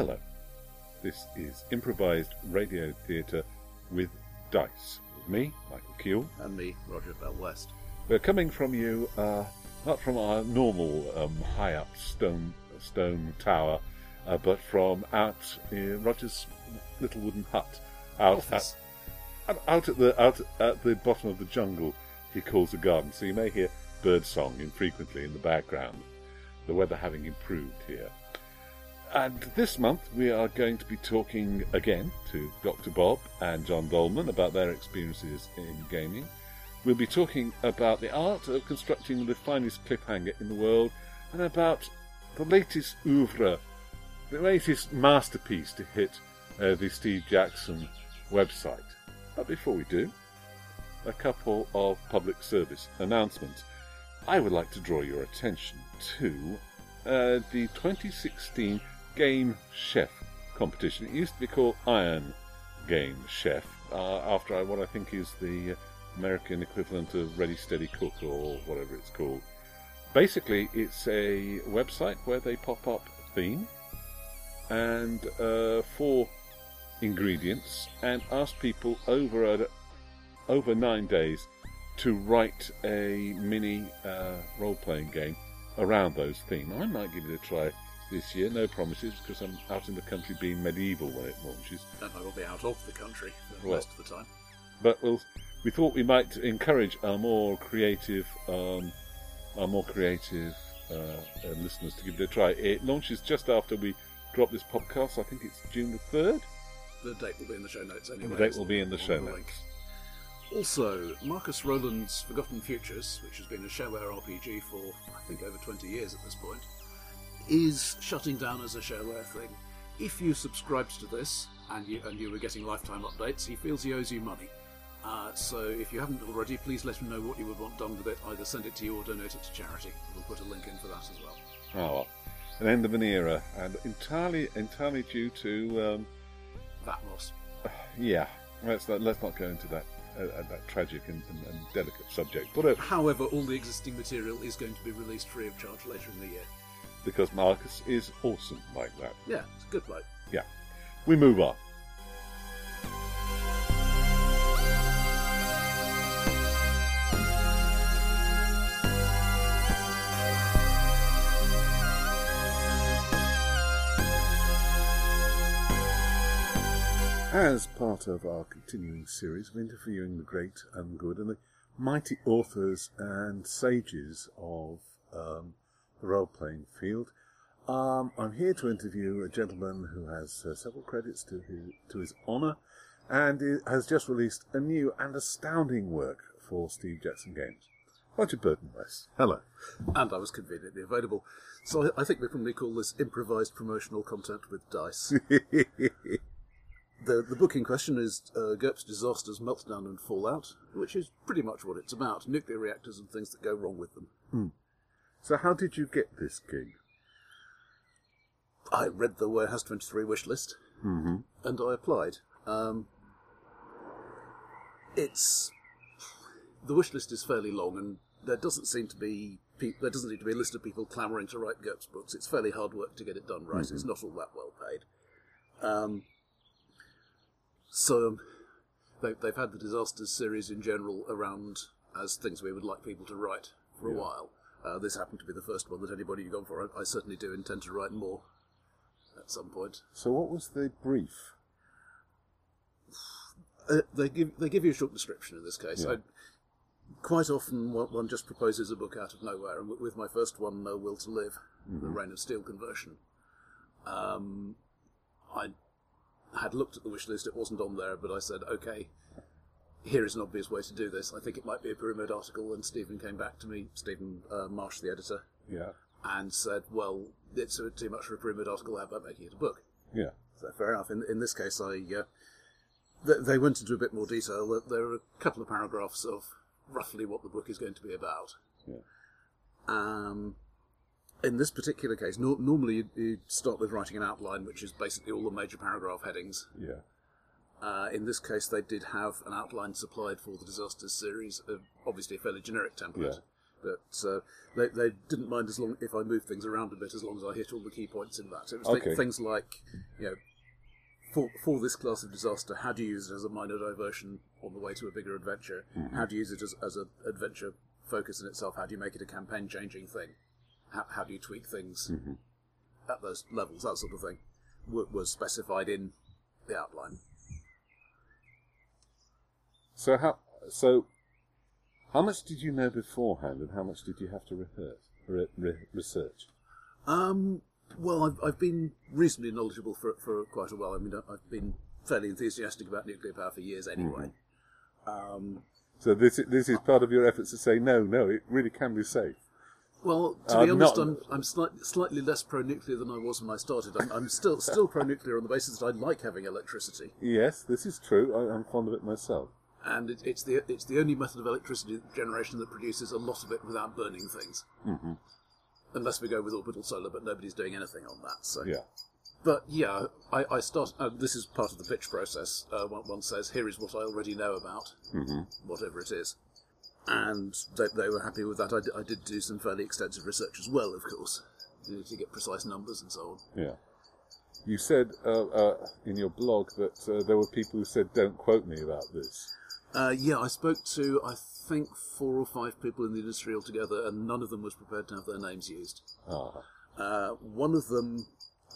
Hello. This is improvised radio theatre with dice. With me, Michael Cule. And me, Roger Bell West. We're coming from you, uh, not from our normal um, high up stone stone tower, uh, but from out in Roger's little wooden hut, out at, out- at the out at the bottom of the jungle. He calls the garden, so you may hear bird song infrequently in the background. The weather having improved here. And this month we are going to be talking again to Dr. Bob and John Dallman about their experiences in gaming. We'll be talking about the art of constructing the finest cliffhanger in the world and about the latest oeuvre, the latest masterpiece to hit uh, the Steve Jackson website. But before we do, a couple of public service announcements. I would like to draw your attention to uh, the 2016 Game Chef competition. It used to be called Iron Game Chef, uh, after what I think is the American equivalent of Ready Steady Cook or whatever it's called. Basically, it's a website where they pop up a theme and uh, four ingredients and ask people over a, over nine days to write a mini uh, role-playing game around those themes. I might give it a try this year. No promises because I'm out in the country being medieval when it launches. And I will be out of the country for Well. most of the time. But we'll, we thought we might encourage our more creative, um, our more creative uh, uh, listeners to give it a try. It launches just after we drop this podcast. I think it's June the third. The date will be in the show notes anyway. The date will be in the show link. notes. Also, Marcus Rowland's Forgotten Futures, which has been a shareware RPG for, I think, over 20 years at this point, is shutting down as a shareware thing. If you subscribed to this and you, and you were getting lifetime updates, he feels he owes you money. Uh, so if you haven't already, please let him know what you would want done with it. Either send it to you or donate it to charity. We'll put a link in for that as well. Oh, well, an end of an era, and entirely, entirely due to, um, VATMOSS. yeah. Let's not, let's not go into that uh, uh, that tragic and, and, and delicate subject. But uh, However, all the existing material is going to be released free of charge later in the year. Because Marcus is awesome like that. Yeah, it's a good bloke. Yeah. We move on. As part of our continuing series of interviewing the great and good and the mighty authors and sages of um, the role playing field, um, I'm here to interview a gentleman who has uh, several credits to his, to his honour and has just released a new and astounding work for Steve Jackson Games. Roger Burton West. Hello. and I was conveniently available. So I think we probably call this improvised promotional content with dice. the The book in question is uh, GURPS Disasters, Meltdown and Fallout, which is pretty much what it's about: nuclear reactors and things that go wrong with them. So, how did you get this gig? I read the Warehouse Twenty Three wish list, Mm-hmm. and I applied. Um, it's the wish list is fairly long, and there doesn't seem to be pe- there doesn't seem to be a list of people clamouring to write GURPS books. It's fairly hard work to get it done right. It's not all that well paid. Um, so um, they, they've had the disasters series in general around as things we would like people to write for a while. Uh, this happened to be the first one that anybody had gone for. I, I certainly do intend to write more at some point. So, what was the brief? Uh, they give they give you a short description in this case. Yeah. I, quite often, one, one just proposes a book out of nowhere, and with- with my first one, No Will to Live, the Reign of Steel conversion, um, I had looked at the wish list. It wasn't on there, but I said, okay, here is an obvious way to do this. I think it might be a pyramid article, and Steven came back to me, Steven uh, Marsh, the editor, Yeah. and said, well, it's too much for a pyramid article. How about making it a book? Yeah. So fair enough. In, in this case, I uh, th- they went into a bit more detail. There- are a couple of paragraphs of roughly what the book is going to be about. Yeah. Um, in this particular case, nor normally you'd, you'd start with writing an outline, which is basically all the major paragraph headings. Yeah. Uh, in this case, they did have an outline supplied for the disasters series, uh, obviously a fairly generic template. But uh, they, they didn't mind as long if I moved things around a bit, as long as I hit all the key points in that. It was thi- Okay. things like, you know, for, for this class of disaster, how do you use it as a minor diversion on the way to a bigger adventure? How do you use it as, as an adventure focus in itself? How do you make it a campaign changing thing? How, how do you tweak things at those levels? That sort of thing wa- was specified in the outline. So how so how much did you know beforehand, and how much did you have to rehearse, re, re, research? Um, well, I've, I've been reasonably knowledgeable for for quite a while. I mean, I've been fairly enthusiastic about nuclear power for years anyway. Um, So this this is part of your efforts to say no, no, it really can be safe. well, to Uh, be honest, not- I'm I'm slight, slightly less pro-nuclear than I was when I started. I'm, I'm still still pro-nuclear on the basis that I like having electricity, Yes, this is true. I, I'm fond of it myself. And it, it's the it's the only method of electricity generation that produces a lot of it without burning things. Mm-hmm. Unless we go with orbital solar, but nobody's doing anything on that. So Yeah. But yeah, I, I start. Uh, this is part of the pitch process. Uh, one, one says, "Here is what I already know about whatever it is," and they, they were happy with that. I, d- I did do some fairly extensive research as well, of course, to get precise numbers and so on. Yeah. You said uh, uh, in your blog that uh, there were people who said, "Don't quote me about this." Uh, yeah, I spoke to I think four or five people in the industry altogether, and none of them was prepared to have their names used. Ah, Uh, one of them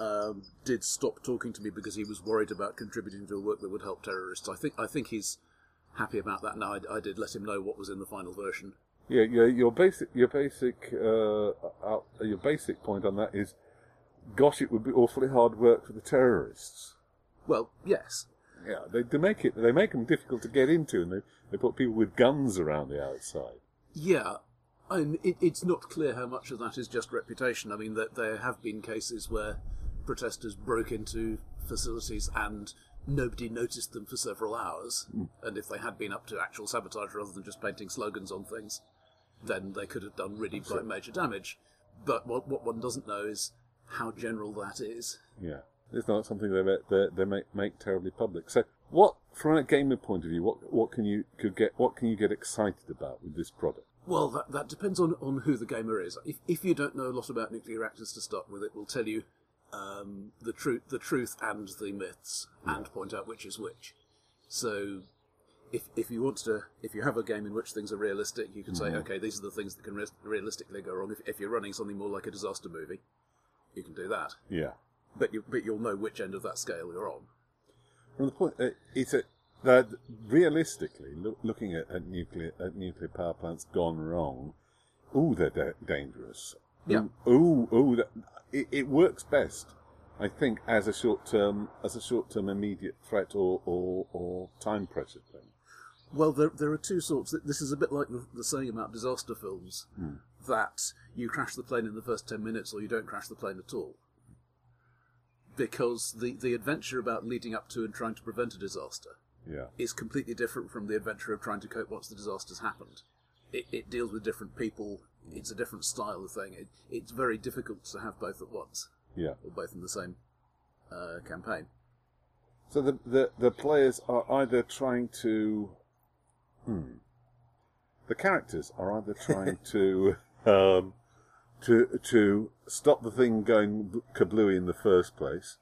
um, did stop talking to me because he was worried about contributing to a work that would help terrorists. I think I think he's happy about that now. I, I did let him know what was in the final version. yeah, yeah. Your basic, your basic, uh, uh, your basic point on that is, gosh, it would be awfully hard work for the terrorists. Well, yes, Yeah, they, they make it. They make them difficult to get into, and they, they put people with guns around the outside. yeah. I mean, it, it's not clear how much of that is just reputation. I mean, that there have been cases where protesters broke into facilities and nobody noticed them for several hours. Hmm. And if they had been up to actual sabotage rather than just painting slogans on things, then they could have done really quite major damage. But what, what one doesn't know is how general that is. Yeah, it's not something they they, they make make terribly public. So, what from a gamer point of view, what what can you could get what can you get excited about with this product? Well, that, that depends on, on who the gamer is. If, if you don't know a lot about nuclear reactors to start with, it will tell you um, the truth, the truth and the myths, and point out which is which. So, if if you want to, if you have a game in which things are realistic, you can say, okay, these are the things that can re- realistically go wrong. If, if you're running something more like a disaster movie, you can do that. Yeah, But you but you'll know which end of that scale you're on. from the point uh, it's a that realistically loo- looking at, at nuclear at nuclear power plants gone wrong. oh, they're da- dangerous. Yeah. Ooh, ooh, that, it, it works best, I think, as a short term as a short term immediate threat or, or, or time pressure thing. Well, there, there are two sorts. This is a bit like the, the saying about disaster films that you crash the plane in the first 10 minutes or you don't crash the plane at all. Because the, the adventure about leading up to and trying to prevent a disaster Yeah. is completely different from the adventure of trying to cope once the disaster's happened. It, it deals with different people, it's a different style of thing. It, it's very difficult to have both at once, Yeah. or both in the same uh, campaign. So the, the the players are either trying to, hmm, the characters are either trying to, um, to to stop the thing going kablooey in the first place,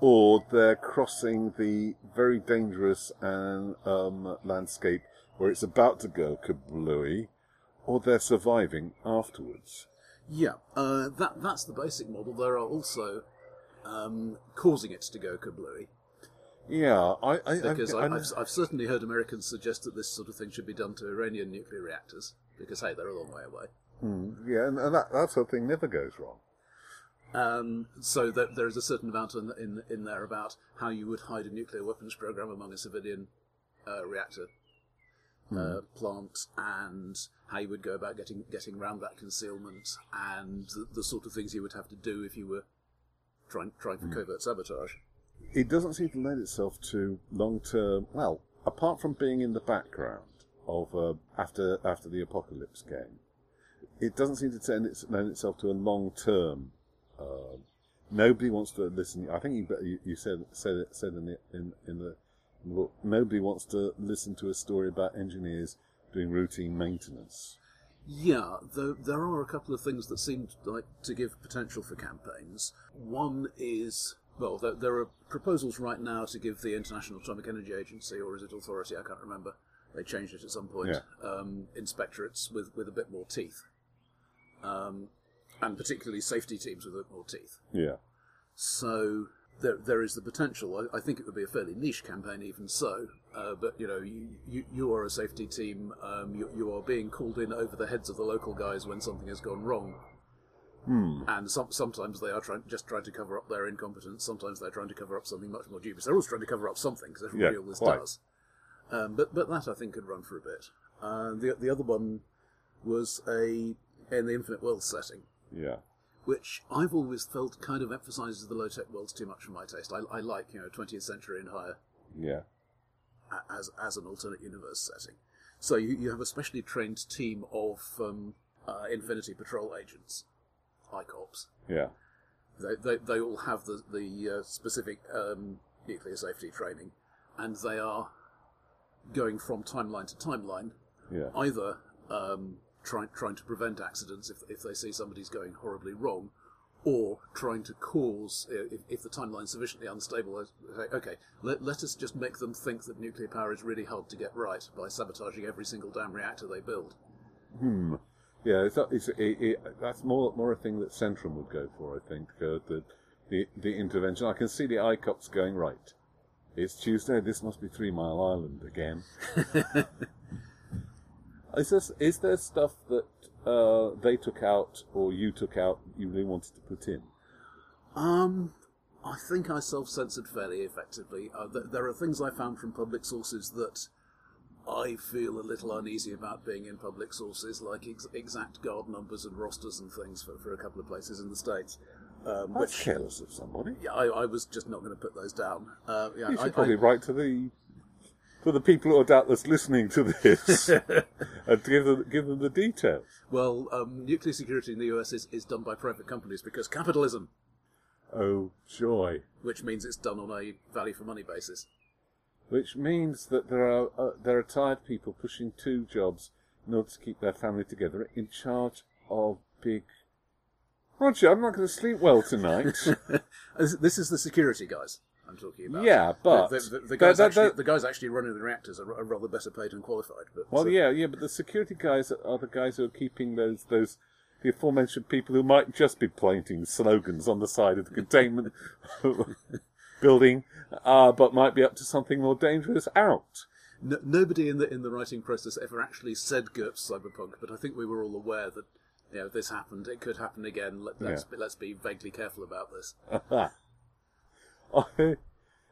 or they're crossing the very dangerous and um, landscape where it's about to go kablooey, or they're surviving afterwards. Yeah, uh, that that's the basic model. There are also um, causing it to go kablooey. Yeah, I, I Because I, I, I've, I've certainly heard Americans suggest that this sort of thing should be done to Iranian nuclear reactors, because hey, they're a long way away. Yeah, and, and that that sort of thing never goes wrong. Um, so that there is a certain amount in, in in there about how you would hide a nuclear weapons program among a civilian uh, reactor uh, plant, and how you would go about getting getting around that concealment, and the, the sort of things you would have to do if you were trying trying for covert sabotage. it doesn't seem to lend itself to long term. Well, apart from being in the background of uh, after after the apocalypse game, it doesn't seem to lend, its, lend itself to a long term. Uh, nobody wants to listen. I think you you, said said it, said in the in, in the in the book. Nobody wants to listen to a story about engineers doing routine maintenance. Yeah, though there are a couple of things that seem like to give potential for campaigns. One is well, there, there are proposals right now to give the International Atomic Energy Agency, or is it Authority? I can't remember. They changed it at some point. Yeah. Um, inspectorates with with a bit more teeth, um, and particularly safety teams with more teeth. Yeah. So there, there is the potential. I, I think it would be a fairly niche campaign, even so. Uh, but you know, you, you, you are a safety team. Um, you, you are being called in over the heads of the local guys when something has gone wrong. Hmm. And some, sometimes they are trying, just trying to cover up their incompetence. Sometimes they're trying to cover up something much more dubious. They're always trying to cover up something because everybody Yeah, always quite. does. Um, but but that I think could run for a bit. Uh, the the other one was a in the Infinite World setting Yeah. which I've always felt kind of emphasises the low tech worlds too much for my taste. I, I like you know 20th century and higher Yeah. as as an alternate universe setting. So you, you have a specially trained team of um, uh, Infinity Patrol agents, ICOPS. Yeah. They, they, they all have the the uh, specific um, nuclear safety training, and they are going from timeline to timeline Yeah. either um, trying trying to prevent accidents if, if they see somebody's going horribly wrong, or trying to cause if, if the timeline's sufficiently unstable. say, Okay, let, let us just make them think that nuclear power is really hard to get right by sabotaging every single damn reactor they build. Hmm. Yeah, it's, it's it, it, that's more more a thing that Centrum would go for, I think. Uh, the, the the intervention. I can see the ICOPS going right. It's Tuesday. This must be Three Mile Island again. is this is there stuff that uh, they took out or you took out you really wanted to put in? Um, I think I self-censored fairly effectively. Uh, th- there are things I found from public sources that I feel a little uneasy about being in public sources, like ex- exact guard numbers and rosters and things for, for a couple of places in the states. Um, That's which careless of somebody. yeah, I, I was just not going to put those down. Uh, yeah, You should I, probably I, write to the to the people who are doubtless listening to this and give them give them the details. well, um, nuclear security in the US is, is done by private companies because capitalism, Oh joy! which means it's done on a value for money basis. Which means that there are uh, there are tired people pushing two jobs in order to keep their family together, in charge of big. Roger, I'm not going to sleep well tonight. This is the security guys I'm talking about. Yeah, but the, the, the, the guys that- actually, that- the guys actually running the reactors are, are rather better paid and qualified. But well, uh, yeah, yeah, but the security guys are the guys who are keeping those those the aforementioned people who might just be planting slogans on the side of the containment building, uh, but might be up to something more dangerous out. no, nobody in the in the writing process ever actually said GURPS cyberpunk, but I think we were all aware that you know this happened. It could happen again. Let, let's Yeah. let's be vaguely careful about this. are, there,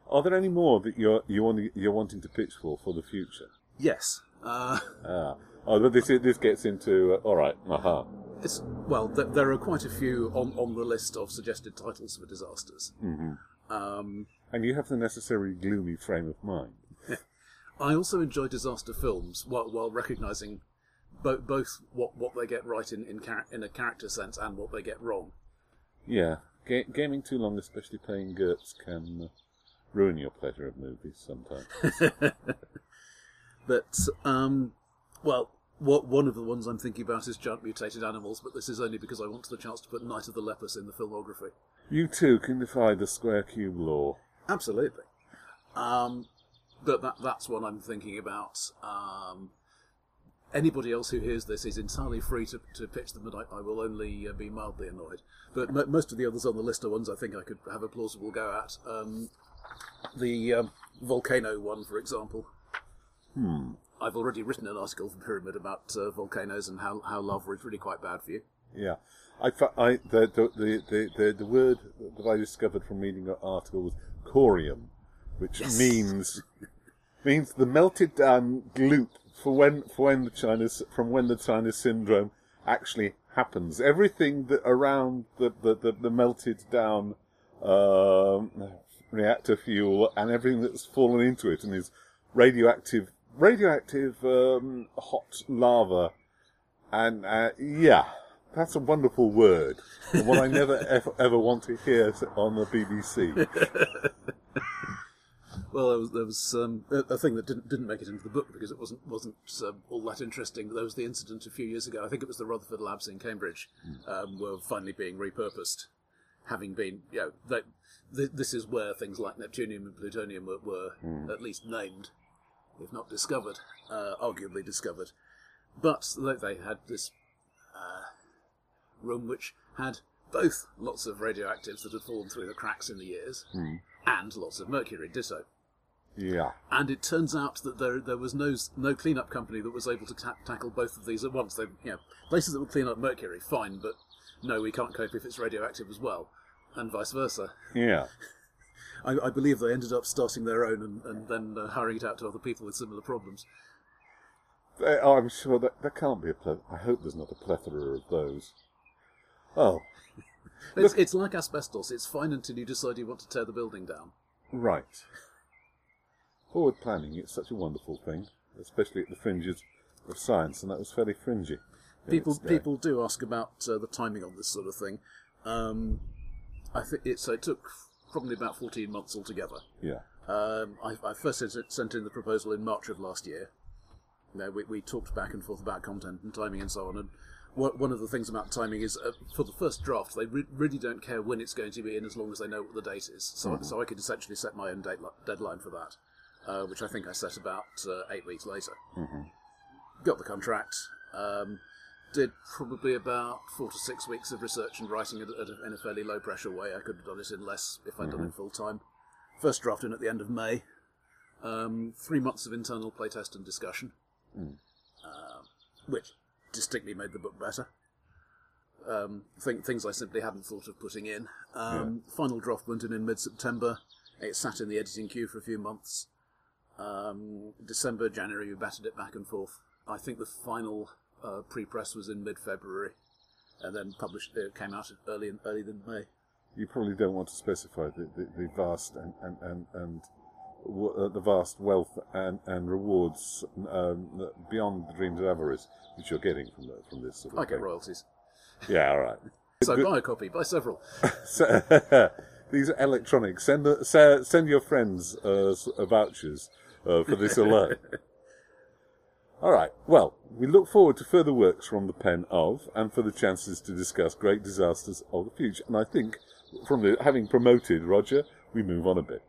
are there any more that you're you want you're wanting to pitch for for the future? Yes. Uh, Ah, oh, but this this gets into uh, all right. Aha. it's well, th- there are quite a few on on the list of suggested titles for disasters. Mm-hmm. Um, And you have the necessary gloomy frame of mind. I also enjoy disaster films while while recognizing bo- both what what they get right in in, char- in a character sense and what they get wrong. Yeah, Ga- gaming too long, especially playing GURPS, can uh, ruin your pleasure of movies sometimes. But um, well, what one of the ones I'm thinking about is giant mutated animals, but this is only because I wanted the chance to put Night of the Lepus in the filmography. you too can defy the square cube law. Absolutely. Um, but that that's what I'm thinking about. Um, anybody else who hears this is entirely free to, to pitch them, and I, I will only uh, be mildly annoyed. But mo most of the others on the list are ones I think I could have a plausible go at. Um, the um, volcano one, for example. Hmm. I've already written an article for Pyramid about uh, volcanoes and how, how lava is really quite bad for you. Yeah, I, I the, the, the, the, the, word that I discovered from reading an article was corium, which Yes. means means the melted down gloop for when for when the China from when the China syndrome actually happens. Everything that around the the, the, the melted down um, reactor fuel and everything that's fallen into it and is radioactive radioactive um, hot lava and uh, yeah, that's a wonderful word. One I never ever, ever want to hear on the BBC. Well, there was, there was um, a, a thing that didn't didn't make it into the book because it wasn't wasn't um, all that interesting. But there was the incident a few years ago. I think it was the Rutherford Labs in Cambridge um, were finally being repurposed, having been you know they, th- this is where things like neptunium and plutonium were, were at least named, if not discovered, uh, arguably discovered. But they, they had this uh, room which had both lots of radioactives that had fallen through the cracks in the years and lots of mercury ditto. Yeah. And it turns out that there there was no no cleanup company that was able to ta- tackle both of these at once. They you know places that would clean up mercury, fine, but no, we can't cope if it's radioactive as well, and vice versa. Yeah. I, I believe they ended up starting their own and, and then uh, hiring it out to other people with similar problems. They- oh, I'm sure that there can't be a ple- I hope there's not a plethora of those. Oh, It's, it's like asbestos. It's fine until you decide you want to tear the building down. right. Forward planning, it's such a wonderful thing, especially at the fringes of science, and that was fairly fringy. People people do ask about uh, the timing on this sort of thing. Um, I think it, so it took probably about fourteen months altogether. Yeah. Um, I, I first sent, sent in the proposal in March of last year. You know, we, we talked back and forth about content and timing and so on. And one one of the things about timing is, uh, for the first draft, they re- really don't care when it's going to be in as long as they know what the date is. So, so I could essentially set my own date, deadline for that, uh, which I think I set about uh, eight weeks later. Got the contract. Um, did probably about four to six weeks of research and writing it a, in a fairly low pressure way. I could have done it in less if I'd done it full time. First draft in at the end of May. Um, three months of internal playtest and discussion, Um, which distinctly made the book better. Um, th- things I simply hadn't thought of putting in. Um, Final draft went in in mid September. It sat in the editing queue for a few months. Um, December, January, we batted it back and forth. I think the final uh, pre-press was in mid-February, and then published. It came out early in, early in May. You probably don't want to specify the, the, the vast and and and, and w- uh, the vast wealth and and rewards um, beyond the dreams of avarice which you're getting from the, from this. Sort of I get thing. royalties, Yeah, all right. so buy a copy, buy several. So, these are electronic. Send the, se- send your friends uh, uh, vouchers uh, for this alert. All right. Well, we look forward to further works from the pen of, and for the chances to discuss great disasters of the future. And I think, from the having promoted Roger, we move on a bit.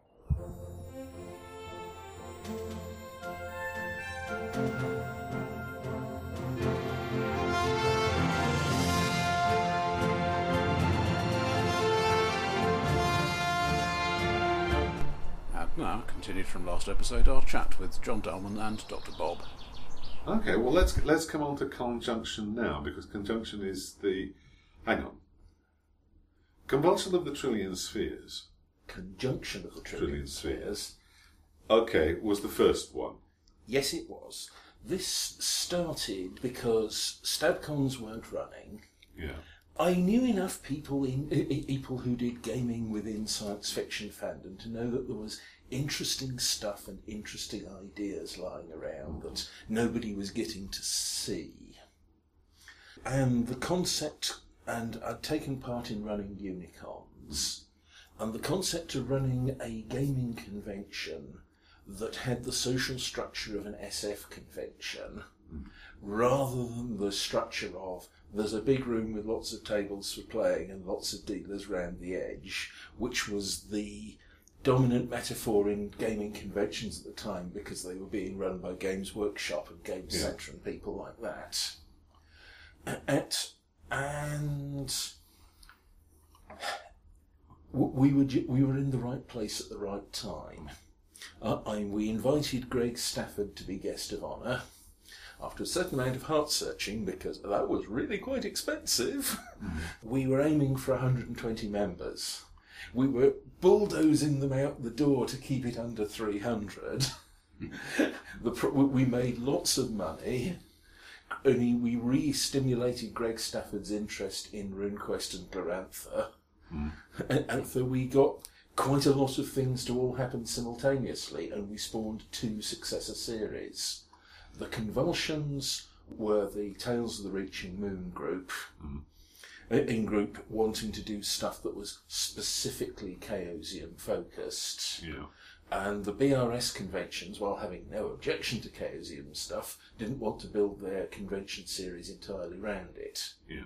Now, continued from last episode, our chat with John Dallman and Dr. Bob. Okay. Well, let's let's come on to conjunction now because conjunction is the. Hang on. Convulsion of the trillion spheres. conjunction of the Trillion trillion spheres. spheres. Okay, was the first one. Yes, it was. This started because Stabcons weren't running. Yeah. I knew enough people in i- i- people who did gaming within science fiction fandom to know that there was interesting stuff and interesting ideas lying around that nobody was getting to see. And the concept, and I'd taken part in running Unicons, and the concept of running a gaming convention that had the social structure of an SF convention rather than the structure of there's a big room with lots of tables for playing and lots of dealers round the edge, which was the dominant metaphor in gaming conventions at the time because they were being run by Games Workshop and Games Yeah. Centre and people like that. At, and we were we were in the right place at the right time. Uh, I, we invited Greg Stafford to be guest of honour after a certain amount of heart searching because that was really quite expensive. we were aiming for 120 members. We were bulldozing them out the door to keep it under 300. the pro- we made lots of money. Only we re-stimulated Greg Stafford's interest in RuneQuest and Glorantha. Hmm. And, and so we got quite a lot of things to all happen simultaneously, and we spawned two successor series. The Convulsions were the Tales of the Reaching Moon group, hmm. In group wanting to do stuff that was specifically Chaosium focused. Yeah. And the BRS conventions, while having no objection to Chaosium stuff, didn't want to build their convention series entirely round it. Yeah.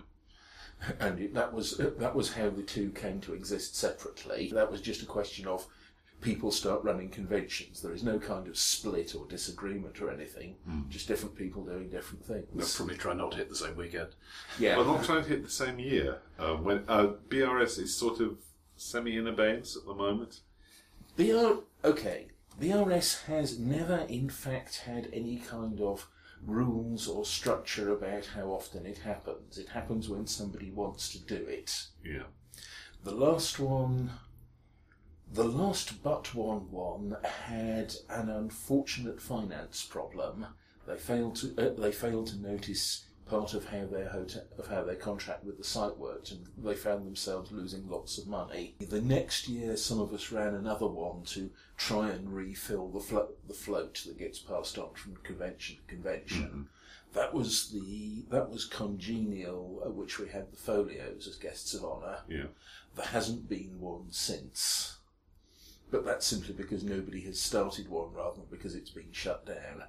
And it, that was that was how the two came to exist separately. That was just a question of people start running conventions. There is no kind of split or disagreement or anything. Just different people doing different They'll things. probably try not to hit the same weekend. Yeah. Well, not trying to hit the same year. Uh, when uh, BRS is sort of semi in abeyance at the moment. BR okay. BRS has never, in fact, had any kind of rules or structure about how often it happens. It happens when somebody wants to do it. Yeah. The last one, the last but one one had an unfortunate finance problem. They failed to uh, they failed to notice part of how their hotel of how their contract with the site worked, and they found themselves losing lots of money. The next year, some of us ran another one to try and refill the flo- the float that gets passed on from convention to convention. That was the that was congenial, at which we had the Foglios as guests of honour. Yeah. There hasn't been one since. But that's simply because nobody has started one rather than because it's been shut down.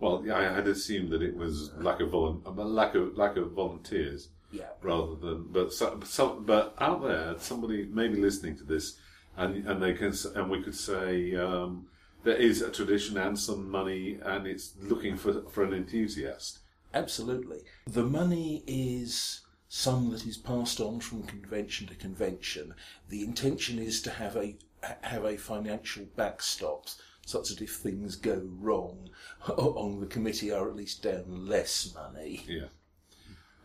Well, yeah, I had assumed that it was lack of uh, lack of lack of volunteers Yeah. rather than. But so, so, but out there, somebody may be listening to this, and and they can and we could say um, there is a tradition and some money, and it's looking for for an enthusiast. Absolutely. The money is some that is passed on from convention to convention. The intention is to have a have a financial backstop such that if things go wrong on the committee are at least down less money. Yeah.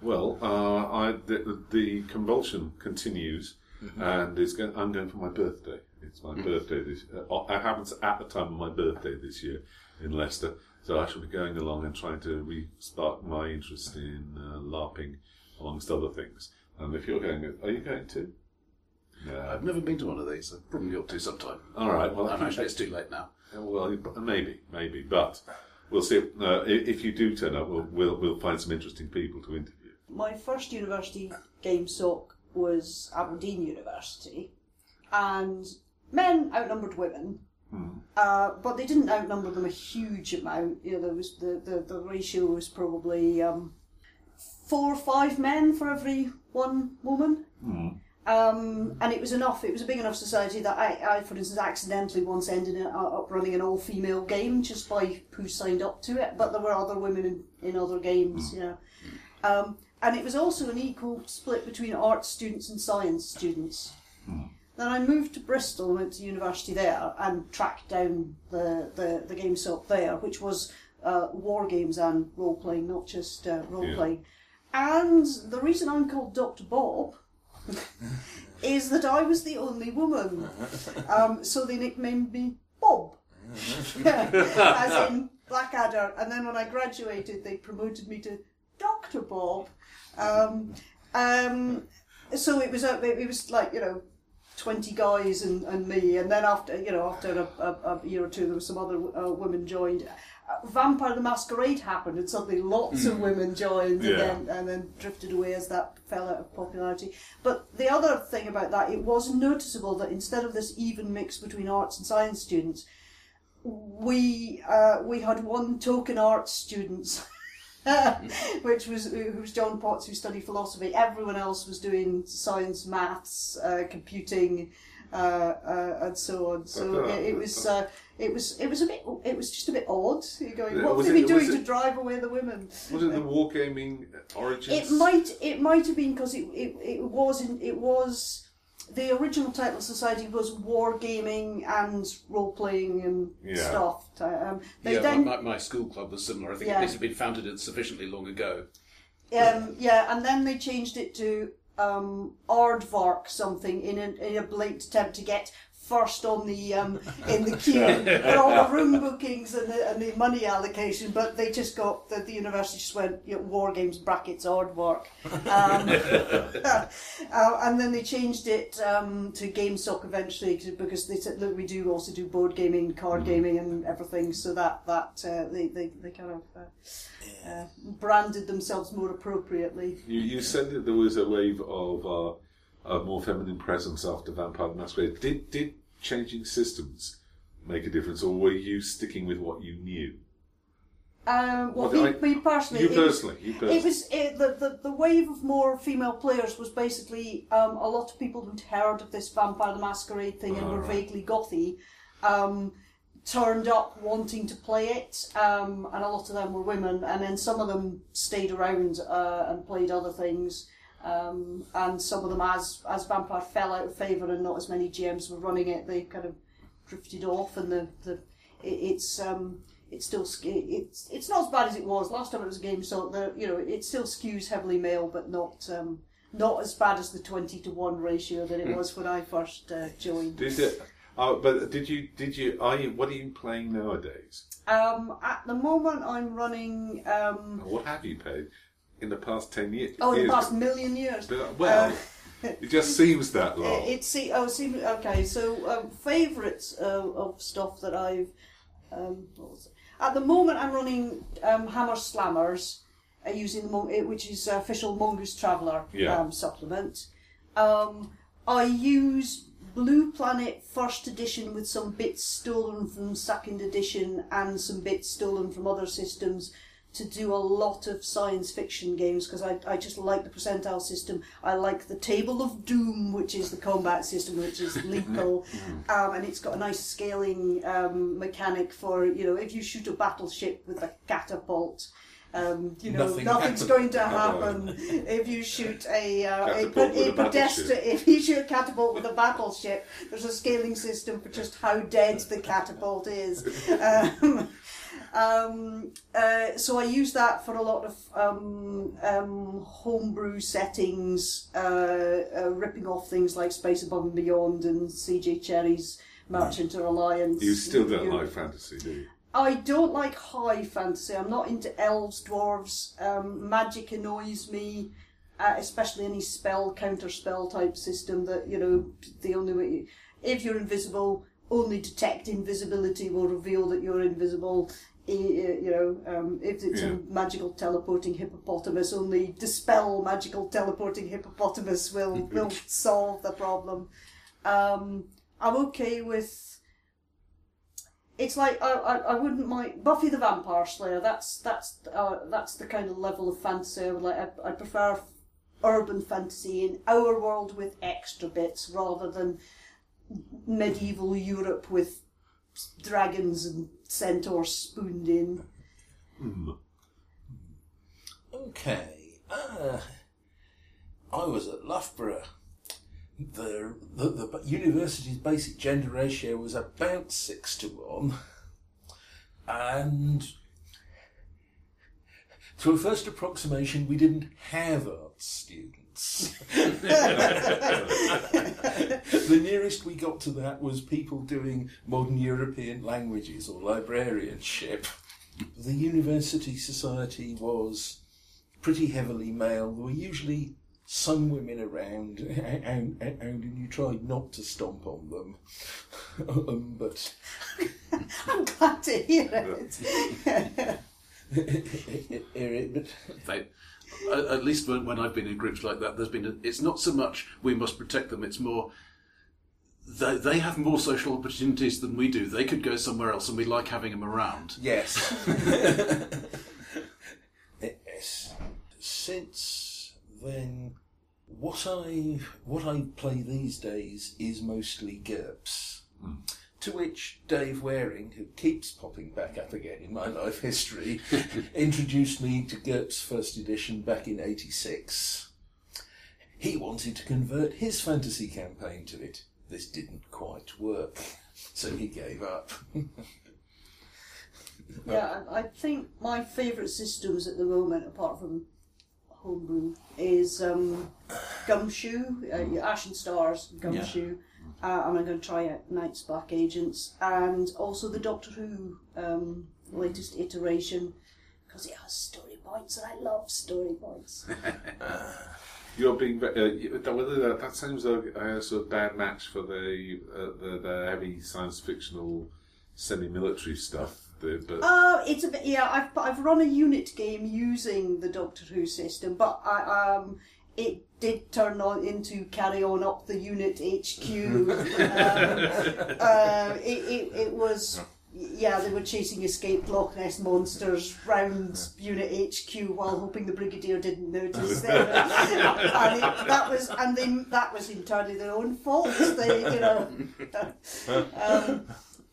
Well, uh, I the, the convulsion continues, and it's going, I'm going for my birthday. It's my birthday this. Uh, it happens at the time of my birthday this year in Leicester, so I shall be going along and trying to re-spark my interest in uh, LARPing, amongst other things. And if you're going, are you going to? No. I've never been to one of these. I probably ought to sometime. All right. Well, And actually, it's too late now. well, maybe, maybe, but we'll see. If, uh, if you do turn up, we'll, we'll we'll find some interesting people to interview. My first university GameSoc was Aberdeen University, and men outnumbered women, uh, but they didn't outnumber them a huge amount. You know, there was the, the, the ratio was probably um, four or five men for every one woman. Um, and it was enough. It was a big enough society that I, I for instance, accidentally once ended up, running an all-female game just by who signed up to it. But there were other women in, in other games, you know. Um, and it was also an equal split between arts students and science students. Then I moved to Bristol and went to university there and tracked down the, the, the game shop there, which was uh, war games and role playing, not just uh, role playing. And the reason I'm called Dr. Bob is that I was the only woman. Um, so they nicknamed me Bob. As in Blackadder. And then when I graduated, they promoted me to Dr. Bob. Um, um, so it was, a, it was like, you know, 20 guys and, and me. And then after, you know, after a, a, a year or two, there were some other uh, women joined. Vampire the Masquerade happened, and suddenly lots of women joined, Yeah. and then and then drifted away as that fell out of popularity. But the other thing about that, it was noticeable that instead of this even mix between arts and science students, we uh, we had one token arts student, which was who was John Potts, who studied philosophy. Everyone else was doing science, maths, uh, computing, and so on. So uh, it, it was. Uh, it was it was a bit it was just a bit odd. You're going, what was have they it- doing to drive away the women? Was it the wargaming origins? It might it might have been because it, it, it was in, it was the original title of society was wargaming and role playing and Yeah. stuff. Um, they yeah, then my, my school club was similar. I think Yeah. this had been founded sufficiently long ago. um, yeah, and then they changed it to um, Aardvark something in a, in a blatant attempt to get first on the um, in the queue for all the room bookings and the, and the money allocation. But they just got the, the university just went you know, war games brackets Aardvark, um, uh, and then they changed it um, to GameSoc eventually because they said look we do also do board gaming, card gaming, and everything. So that that uh, they, they they kind of. Uh, uh, branded themselves more appropriately. You, you said that there was a wave of uh, a more feminine presence after Vampire the Masquerade. Did did changing systems make a difference, or were you sticking with what you knew? Um, well, Well, me, I- personally, You was- personally, you personally. It was it, the, the the wave of more female players was basically um, a lot of people who'd heard of this Vampire the Masquerade thing and were Alright. vaguely gothy, um, turned up wanting to play it, um, and a lot of them were women, and then some of them stayed around uh, and played other things. Um, and some of them, as as Vampire fell out of favour and not as many GMs were running it, they kind of drifted off, and the the it, it's um it's still it's it's not as bad as it was last time it was a game. So the you know it still skews heavily male, but not um not as bad as the twenty to one ratio that it was when I first uh, joined. Did it? Oh, but did you? Did you? Are you? What are you playing nowadays? Um, at the moment, I'm running um What have you played in the past ten years? oh in the past million years. But, well, Uh, it just seems that long. It's see oh see okay so um, favourites uh, of stuff that I've um, what was it? at the moment I'm running um, Hammer Slammers uh, using the Mon- uh, which is uh, official Mongoose Traveller Yeah. um, supplement. Um, I use Blue Planet First Edition with some bits stolen from Second Edition and some bits stolen from other systems to do a lot of science fiction games because I, I just like the percentile system. I like the Table of Doom, which is the combat system, which is lethal, um, and it's got a nice scaling um, mechanic for you know if you shoot a battleship with a catapult. Um, you know, Nothing nothing's happens. going to happen if you shoot a, uh, a, a, a battleship. if you shoot a catapult with a battleship. There's a scaling system for just how dead the catapult is. Um, um, uh, so I use that for a lot of um, um, homebrew settings, uh, uh, ripping off things like Space Above and Beyond and CJ Cherryh's March into Alliance. you still don't like fantasy, do you? I don't like high fantasy. I'm not into elves, dwarves. Um, magic annoys me, uh, especially any spell counter spell type system. That you know, the only way if you're invisible, only detect invisibility will reveal that you're invisible. You know, um, if it's Yeah. a magical teleporting hippopotamus, only dispel magical teleporting hippopotamus will will solve the problem. Um, I'm okay with it's like I, I, I wouldn't mind Buffy the Vampire Slayer. That's that's uh, that's the kind of level of fantasy I would like. I, I prefer urban fantasy in our world with extra bits rather than medieval Europe with dragons and centaurs spooned in. Okay. Uh, I was at Loughborough. The, the, the university's basic gender ratio was about six to one. And to a first approximation, we didn't have arts students. the nearest we got to that was people doing modern European languages or librarianship. The university society was pretty heavily male. There were usually some women around, and, and, and you tried not to stomp on them. um, but I'm glad to hear it. but They, at at least when, when I've been in groups like that, there's been. A, it's not so much we must protect them. It's more they they have more social opportunities than we do. They could go somewhere else, and we like having them around. Yes. yes. Since then, what I what I play these days is mostly GURPS. Hmm. To which Dave Waring, who keeps popping back up again in my life history, introduced me to GURPS First Edition back in '86. He wanted to convert his fantasy campaign to it. This didn't quite work, so he gave up. Yeah, I I think my favourite systems at the moment, apart from homebrew, is um, Gumshoe, uh, Ashen Stars, Gumshoe, uh, and I'm going to try out Night's Black Agents, and also the Doctor Who um, latest iteration, because it has story points, and I love story points. You're being uh, that- whether that, that sounds a, a sort of bad match for the uh, the, the heavy science fictional semi-military stuff. The, but Uh, it's a bit, yeah. I've I've run a unit game using the Doctor Who system, but I um it did turn on into carry on up the unit HQ. um, uh, it, it, it was. Yeah, they were chasing escaped Loch Ness monsters round Unit HQ while hoping the Brigadier didn't notice them. and it, that was, and then that was entirely their own fault. They, you know, um,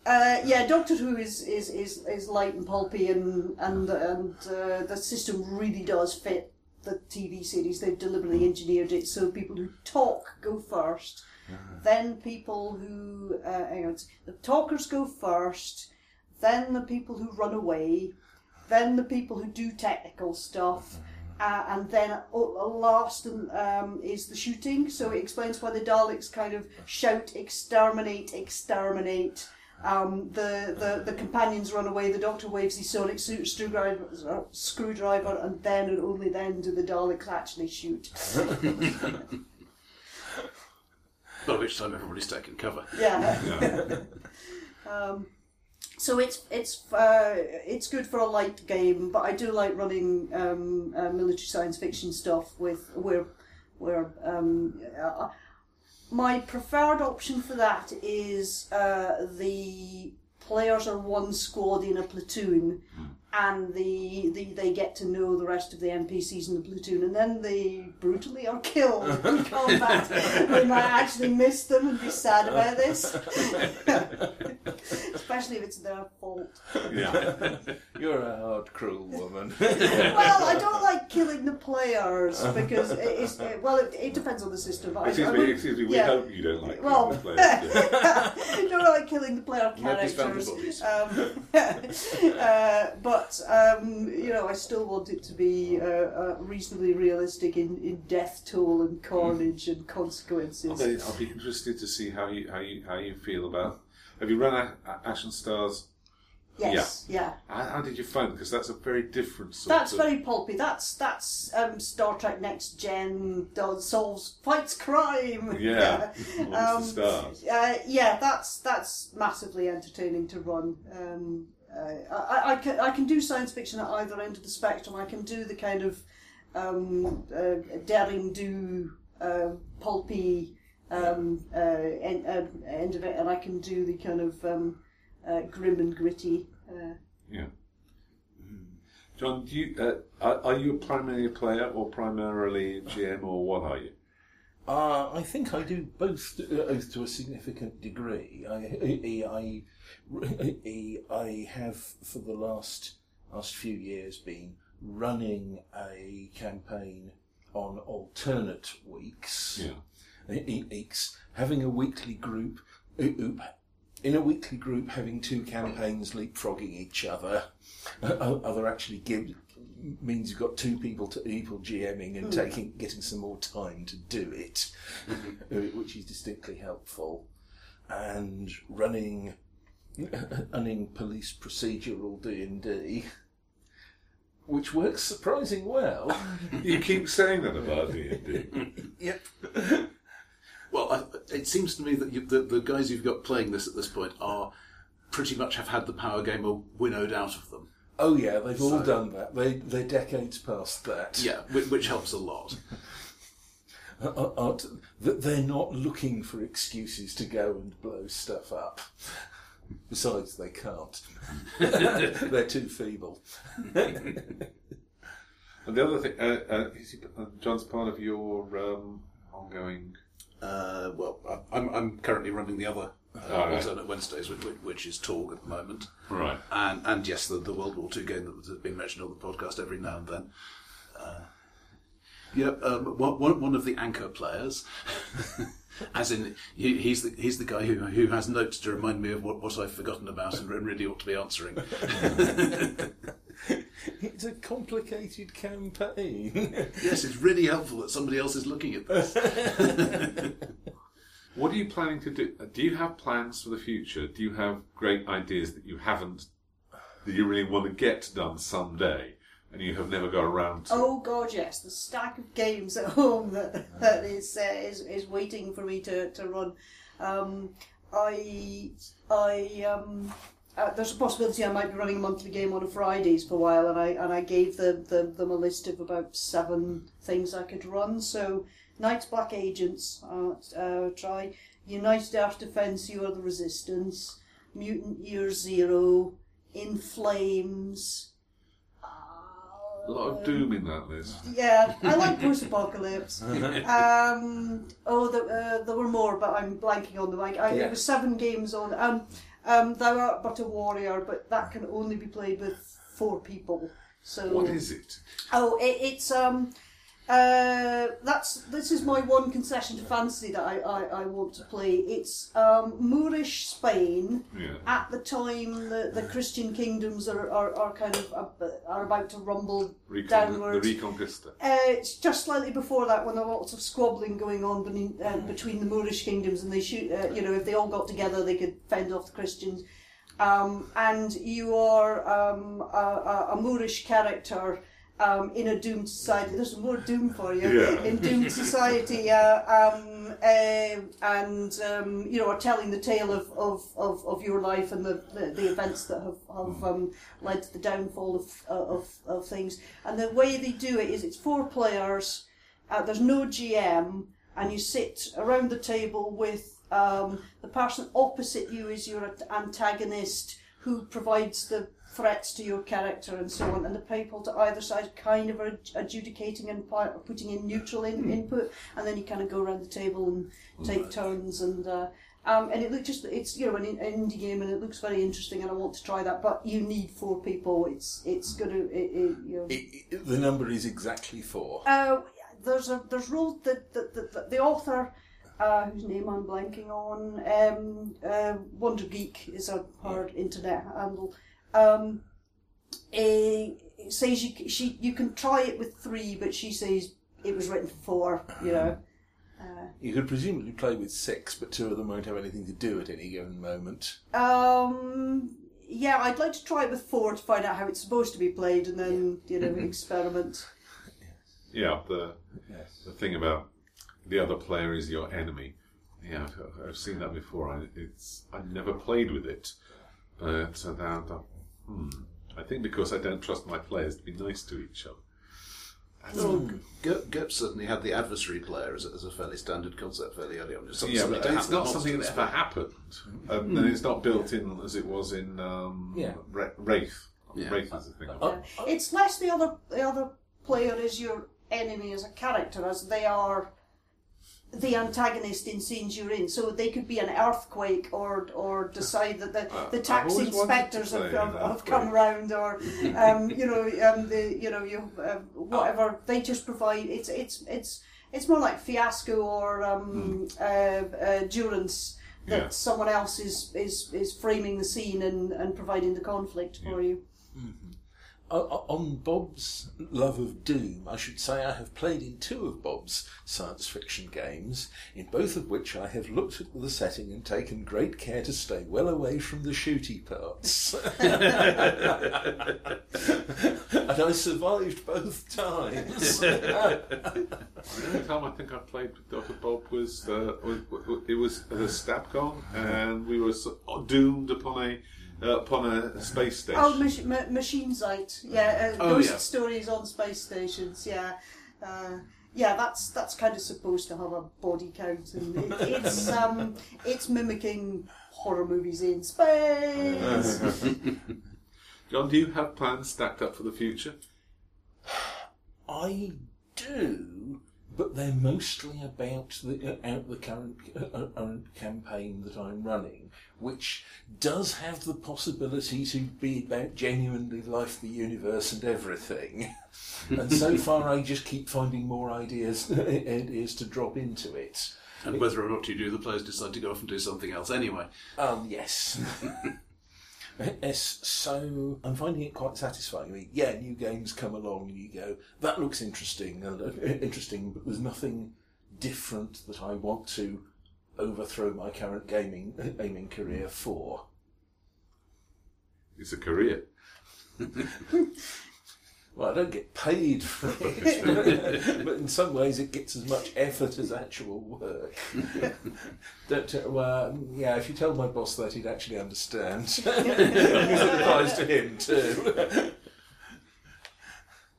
uh, yeah, Doctor Who is, is, is, is light and pulpy, and and and uh, the system really does fit the TV series. They've deliberately engineered it so people who talk go first, then people who uh, hang on, the talkers go first, then the people who run away, then the people who do technical stuff. Uh, and then uh, last um, is the shooting, so it explains why the Daleks kind of shout "exterminate, exterminate." Um, the, the the companions run away. The Doctor waves his sonic screwdriver, uh, screwdriver, and then and only then do the Daleks actually shoot. By which time everybody's taken cover. Yeah. um, so it's it's uh, it's good for a light game, but I do like running um, uh, military science fiction stuff with where where um, uh, my preferred option for that is uh, the players are one squad in a platoon, and the, the they get to know the rest of the NPCs in the platoon, and then they brutally are killed in combat. we might actually miss them and be sad about this, especially if it's their fault. Yeah. You're a hard, cruel woman. Well, I don't like killing the players because it is it, well, it, it depends on the system. But I, excuse I me, excuse me, we yeah. hope you don't like Well, the players. Yeah. Don't like killing the player Nobody's found the characters. bodies. Um, uh, but um, you know, I still want it to be uh, uh, reasonably realistic in, in death toll and carnage and I'll consequences. be, I'll be interested to see how you how you how you feel about. Have you run a, a Ashen Stars? Yes, yeah. How, how did you find? Because that's a very different sort That's of. very pulpy. That's that's um, Star Trek Next Gen does solves fights crime. Yeah, Um, the stars. Uh, yeah, that's that's massively entertaining to run. Um, uh, I, I can I can do science fiction at either end of the spectrum. I can do the kind of um, uh, daring do uh, pulpy um, uh, end, uh, end of it, and I can do the kind of um, grim and gritty. Yeah. John, do you are, are you primarily a player or primarily GM or what are you? Uh, I think I do both uh, to a significant degree. I, I, I, I have for the last last few years been running a campaign on alternate weeks. Yeah. weeks, having a weekly group, oop, oop, in a weekly group, having two campaigns leapfrogging each other. Uh, other actually give means you've got two people to people GMing and taking getting some more time to do it, uh, which is distinctly helpful. And running running police procedural D and D. Which works surprising well. You keep saying that about D and D. yep. Well, I, it seems to me that you, the, the guys you've got playing this at this point are pretty much have had the power game winnowed out of them. Oh yeah, they've all done that. They they're decades past that. Yeah, which, which helps a lot. Uh, uh, aren't- that they're not looking for excuses to go and blow stuff up. Besides, they can't. they're too feeble. And the other thing, uh, uh, is he, uh, John's part of your um, ongoing. Uh, well, I'm, I'm currently running the other uh, alternate Wednesdays, which, which is Torg at the moment. Right. And and yes, the, the World War II game that has been mentioned on the podcast every now and then. Uh, yeah, um, one, one one of the anchor players, as in he, he's the he's the guy who who has notes to remind me of what, what I've forgotten about and really ought to be answering. It's a complicated campaign. yes, it's really helpful that somebody else is looking at this. What are you planning to do? Do you have plans for the future? Do you have great ideas that you haven't, that you really want to get done someday, and you have never got around to? Oh God, yes, the stack of games at home that, that is, uh, is is waiting for me to, to run. Um, I I um, uh, there's a possibility I might be running a monthly game on a Fridays for a while, and I and I gave the, the, them a list of about seven things I could run. So Night's Black Agents, uh, uh, try United Earth Defence, You Are the Resistance, Mutant Year Zero, In Flames. A lot of doom in that list. Yeah, I like post apocalypse. um, oh, there, uh, there were more, but I'm blanking on them. I, I, Yeah. It was seven games on. Um, um, Thou art but a warrior, but that can only be played with four people. So What is it? Oh, it, it's um, uh, that's this is my one concession to fantasy that I, I, I want to play. It's um, Moorish Spain Yeah. at the time the, the Christian kingdoms are, are, are kind of uh, are about to rumble Recon- downwards. the Reconquista. Uh, it's just slightly before that when there were lots of squabbling going on between, uh, between the Moorish kingdoms, and they shoot. Uh, you know, if they all got together, they could fend off the Christians. Um, and you are um, a, a, a Moorish character um, in a doomed society. There's more doom for you Yeah. in doomed society, uh, um, uh, and um, you know, are telling the tale of, of, of, of your life and the, the, the events that have, have um, led to the downfall of, of, of things. And the way they do it is it's four players. Uh, there's no GM, and you sit around the table with um, the person opposite you is your antagonist who provides the threats to your character and so on, and the people to either side kind of are adjudicating and putting in neutral in, input, and then you kind of go around the table and take turns and. Uh, um, and it looks just it's you know an, indie game and it looks very interesting and I want to try that but you need four people it's it's gonna it, it, you know It, the number is exactly four. uh, there's a there's rules that the, the, the, the author, uh, whose name I'm blanking on, um, uh, Wundergeek is a hard internet handle. Um, eh, says you she you can try it with three, but she says it was written for four. You know. You could presumably play with six, but two of them won't have anything to do at any given moment. Um. Yeah, I'd like to try it with four to find out how it's supposed to be played, and then you know experiment. Yeah, the the thing about the other player is your enemy. Yeah, I've, I've seen that before. I, it's I never played with it, but uh, now, now, hmm, I think because I don't trust my players to be nice to each other. Well, Ger- GURPS certainly had the adversary player as a, as a fairly standard concept fairly early on. Just something Yeah, but it's not something that's ever happened, um, and it's not built in as it was in um, Yeah. Ra- Wraith. Yeah. Wraith is the thing. Oh, It's less the other the other player is your enemy as a character as they are the antagonist in scenes you're in. So they could be an earthquake or or decide that the, the tax inspectors have, play have, come round or um, you know um, the you know you um, whatever they just provide it's it's it's it's more like fiasco or um, uh, uh, durance that Hmm. Yeah. someone else is, is, is framing the scene and, and providing the conflict for you. On Bob's love of Doom, I should say I have played in two of Bob's science fiction games, in both of which I have looked at the setting and taken great care to stay well away from the shooty parts. and I survived both times. The only time I think I played with Dr. Bob was, uh, it was a Stabcon, and we were doomed upon a uh, upon a space station. Oh, mach- ma- Machine Sight. Yeah, uh, Oh, ghost yeah. stories on space stations. Yeah. Uh, yeah, that's that's kind of supposed to have a body count, and it, it's um, it's mimicking horror movies in space. John, do you have plans stacked up for the future? I do, but they're mostly about the uh, out the current uh, current campaign that I'm running, which does have the possibility to be about genuinely life, the universe, and everything. and so far, I just keep finding more ideas ideas to drop into it. And whether or not you do, the players decide to go off and do something else anyway. Um, yes. Yes, so I'm finding it quite satisfying. I mean, yeah, new games come along and you go, that looks interesting, and uh, interesting, but there's nothing different that I want to overthrow my current gaming gaming career for. It's a career. Well, I don't get paid for it, but in some ways it gets as much effort as actual work. don't, uh, well, yeah, if you tell my boss that, he'd actually understand. because it applies to him too.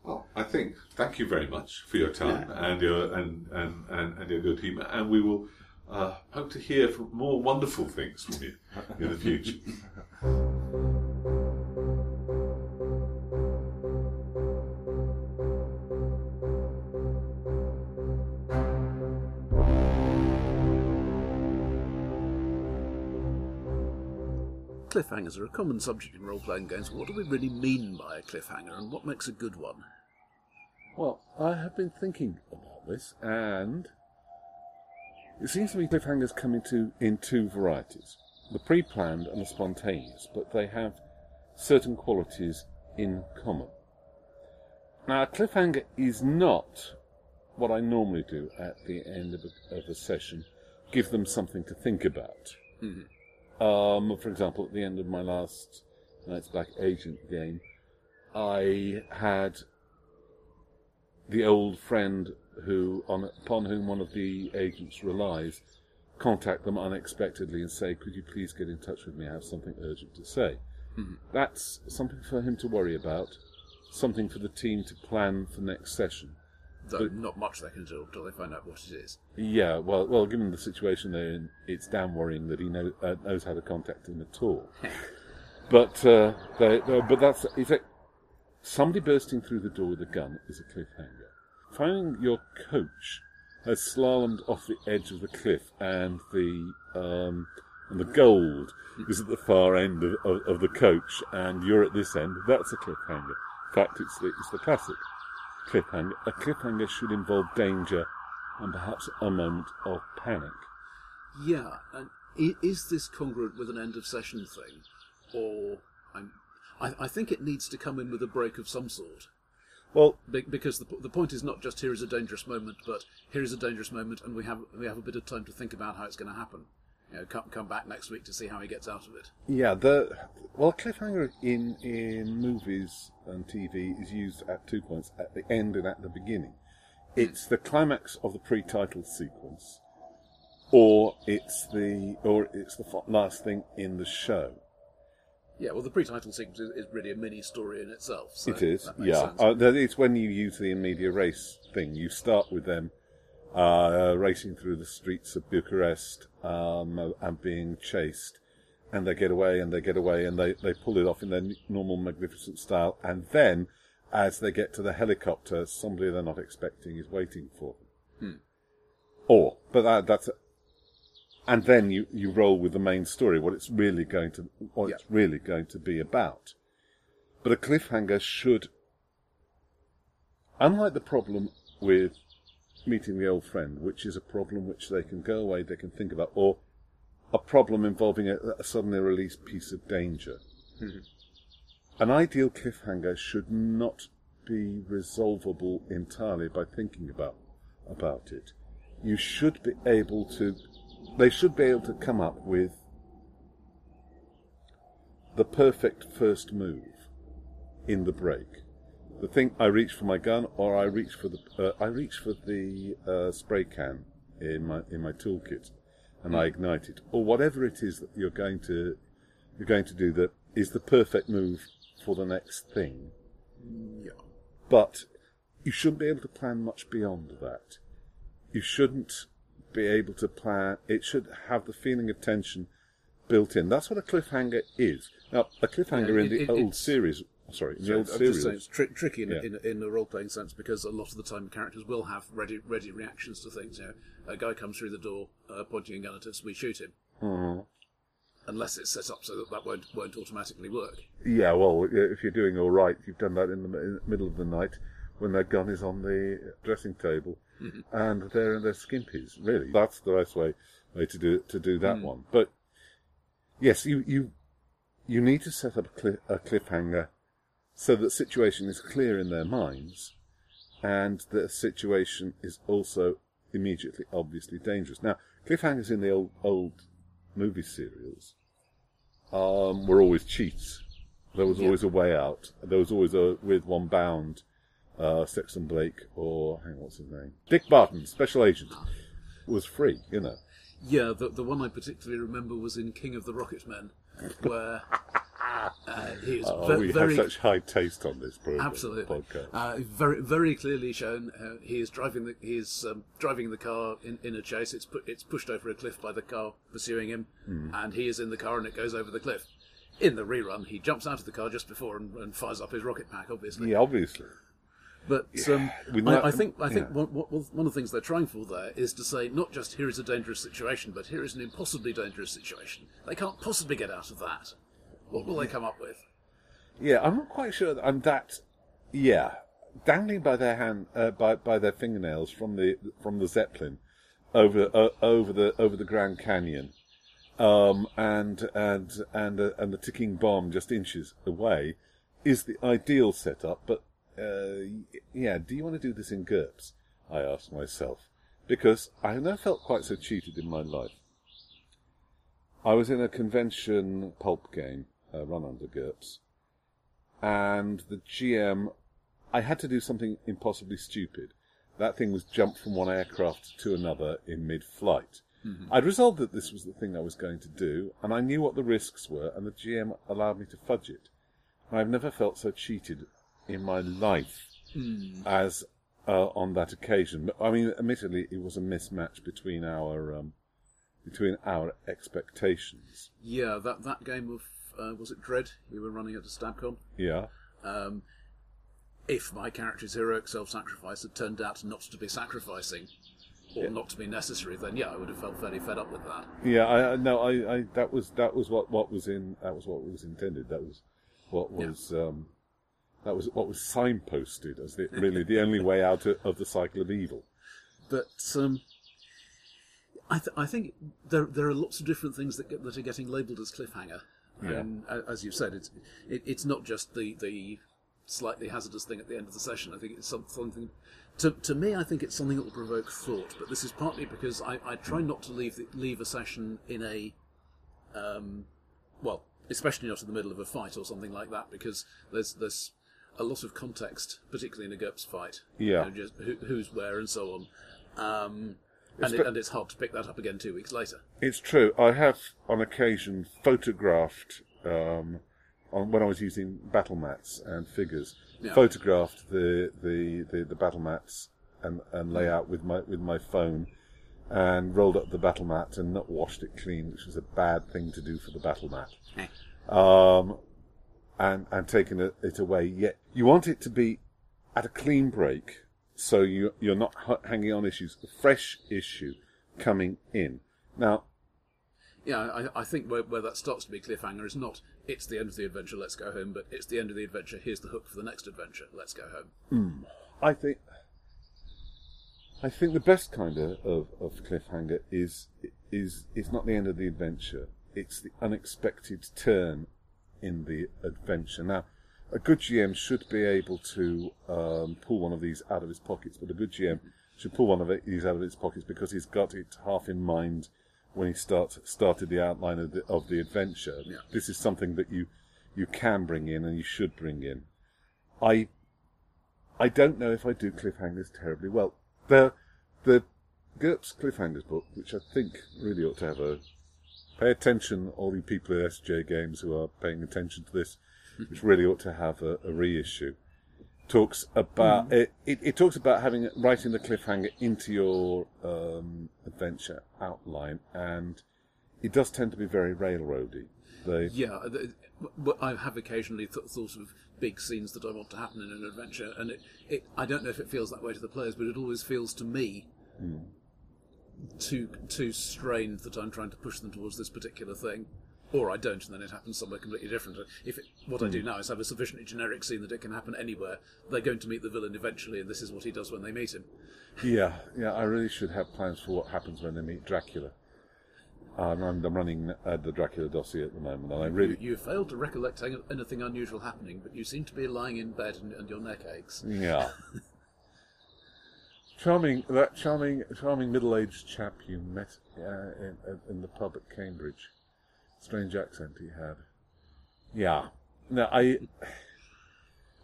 Well, I think thank you very much for your time and your and, and, and, and your good humour, and we will uh, hope to hear from more wonderful things from you in the future. Cliffhangers are a common subject in role playing games. What do we really mean by a cliffhanger and what makes a good one? Well, I have been thinking about this, and it seems to me cliffhangers come into in two varieties: the pre-planned and the spontaneous, but they have certain qualities in common. Now, a cliffhanger is not what I normally do at the end of a, of a session: give them something to think about. Um, for example, at the end of my last Night's Black Agent game, I had the old friend who, on, upon whom one of the agents relies, contact them unexpectedly and say, "Could you please get in touch with me? I have something urgent to say." That's something for him to worry about, something for the team to plan for next session. Though not much they can do until they find out what it is. Yeah, well, well, given the situation they're in, it's damn worrying that he know, uh, knows how to contact him at all. but uh, they, but that's it's like somebody bursting through the door with a gun is a cliffhanger. Finding your coach has slalomed off the edge of the cliff, and the um, and the gold is at the far end of, of, of the coach, and you're at this end. That's a cliffhanger. In fact, it's the, it's the classic cliffhanger. A cliffhanger should involve danger and perhaps a moment of panic. Yeah, and is this congruent with an end of session thing, or I, I think it needs to come in with a break of some sort. Well, Be- because the, the point is not just here is a dangerous moment, but here is a dangerous moment, and we have we have a bit of time to think about how it's going to happen. You know, come come back next week to see how he gets out of it. yeah, the well, cliffhanger in in movies and TV is used at two points: at the end and at the beginning. Hmm. It's the climax of the pre-title sequence, or it's the or it's the last thing in the show. Yeah, well, the pre-title sequence is, is really a mini story in itself. So It is, yeah. Uh, it's when you use the in medias res thing. You start with them uh, racing through the streets of Bucharest um, and being chased, and they get away and they get away and they, they pull it off in their normal magnificent style. And then, as they get to the helicopter, somebody they're not expecting is waiting for them. Or, but that, that's. And then you, you roll with the main story, what it's really going to what Yeah. it's really going to be about. But a cliffhanger should, unlike the problem with meeting the old friend, which is a problem which they can go away, they can think about, or a problem involving a, a suddenly released piece of danger. Mm-hmm. An ideal cliffhanger should not be resolvable entirely by thinking about about it. You should be able to. They should be able to come up with the perfect first move in the break. The thing I reach for my gun, or I reach for the uh, I reach for the uh, spray can in my in my toolkit, and I ignite it, or whatever it is that you're going to you're going to do that is the perfect move for the next thing. yeah. But you shouldn't be able to plan much beyond that. You shouldn't be able to plan. It should have the feeling of tension built in. That's what a cliffhanger is. Now, a cliffhanger Yeah, in the it- old series. Sorry, in the old I'm series. just saying it's tri- tricky in, Yeah. in, in a role playing sense because a lot of the time characters will have ready ready reactions to things. You know, a guy comes through the door uh, pointing a gun at us, we shoot him. Mhm. Unless it's set up so that that won't won't automatically work. Yeah, well, if you're doing all right, you've done that in the, in the middle of the night when their gun is on the dressing table and they're in their skimpies. Really, that's the best way way to do to do that one. But yes, you you you need to set up a, cli- a cliffhanger so that the situation is clear in their minds, and the situation is also immediately obviously dangerous. Now, cliffhangers in the old old movie serials um, were always cheats There was Yeah. always a way out. There was always a with one bound. Uh, Sexton Blake or hang on, what's his name? Dick Barton, Special Agent, was free. You know. Yeah, the the one I particularly remember was in King of the Rocket Men, where uh, he is Oh, ve- we very have such high taste on this program, absolutely podcast. uh, very very clearly shown. Uh, he is driving the he is um, driving the car in, in a chase. It's pu- it's pushed over a cliff by the car pursuing him, Hmm. and he is in the car and it goes over the cliff. In the rerun, he jumps out of the car just before and, and fires up his rocket pack, obviously. yeah, obviously. But um, I, I think I think yeah. one, one one of the things they're trying for there is to say not just here is a dangerous situation, but here is an impossibly dangerous situation. They can't possibly get out of that. What will they come up with? Yeah, I'm not quite sure. that I'm that. Yeah, dangling by their hand, uh, by by their fingernails from the from the zeppelin over uh, over the over the Grand Canyon, um, and and and uh, and the ticking bomb just inches away, is the ideal setup. But uh, yeah, do you want to do this in GURPS? I asked myself because I have never felt quite so cheated in my life. I was in a convention pulp game uh, run under GURPS, and the GM, I had to do something impossibly stupid. That thing was jump from one aircraft to another in mid-flight. I'd resolved that this was the thing I was going to do, and I knew what the risks were, and the GM allowed me to fudge it. I've never felt so cheated in my life as uh, on that occasion. But, I mean, admittedly, it was a mismatch between our um, between our expectations. Yeah, that that game of uh, was it Dread you were running at a Stabcon? Yeah. Um, if my character's heroic self-sacrifice had turned out not to be sacrificing or not to be necessary, then yeah, I would have felt fairly fed up with that. Yeah, I I- no, I, I that was that was what, what was in that was what was intended. That was what was um, that was what was signposted as the, really the only way out of, of the cycle of evil. But um, I, th- I think there there are lots of different things that get, that are getting labelled as cliffhanger. Yeah. And as you said, it's it, it's not just the the slightly hazardous thing at the end of the session. I think it's something. To, to me, I think it's something that will provoke thought. But this is partly because I, I try not to leave the, leave a session in a um, well, especially not in the middle of a fight or something like that, because there's there's a lot of context, particularly in a GURPS fight. Yeah. You know, just who, who's where and so on. Um, and, it, and it's hard to pick that up again two weeks later. It's true. I have on occasion photographed um, on when I was using battle mats and figures. Yeah. Photographed the, the, the, the battle mats and, and layout with my with my phone, and rolled up the battle mat and not washed it clean, which was a bad thing to do for the battle mat. um, and and taken it, away. Yet you want it to be at a clean break, so you you're not hanging on issues. A fresh issue coming in. Now, Yeah, I, I think where, where that starts to be cliffhanger is not it's the end of the adventure, let's go home, but it's the end of the adventure, here's the hook for the next adventure, let's go home. Hmm. I think I think the best kind of, of, of cliffhanger is is is not the end of the adventure. It's the unexpected turn in the adventure. Now, a good GM should be able to um, pull one of these out of his pockets, but a good GM should pull one of these out of his pockets because he's got it half in mind when he start, started the outline of the, of the adventure. Yeah. This is something that you you can bring in and you should bring in. I I don't know if I do cliffhangers terribly well. The the GURPS cliffhangers book, which I think really ought to have a pay attention, all you people at SJ Games who are paying attention to this, which really ought to have a, a reissue. Talks about it, it. It talks about having writing the cliffhanger into your um, adventure outline, and it does tend to be very railroady. They, Yeah, but I have occasionally th- thought of big scenes that I want to happen in an adventure, and it, it I don't know if it feels that way to the players, but it always feels to me too too strained that I'm trying to push them towards this particular thing, or I don't, and then it happens somewhere completely different. If it, what I do now is have a sufficiently generic scene that it can happen anywhere, they're going to meet the villain eventually, and this is what he does when they meet him. Yeah, yeah, I really should have plans for what happens when they meet Dracula. Um, I'm, I'm running uh, the Dracula dossier at the moment, and I really, You, you failed to recollect anything unusual happening, but you seem to be lying in bed and, and your neck aches. yeah. charming, that charming, charming middle-aged chap you met uh, in, in the pub at Cambridge. Strange accent he had. Yeah, no, I.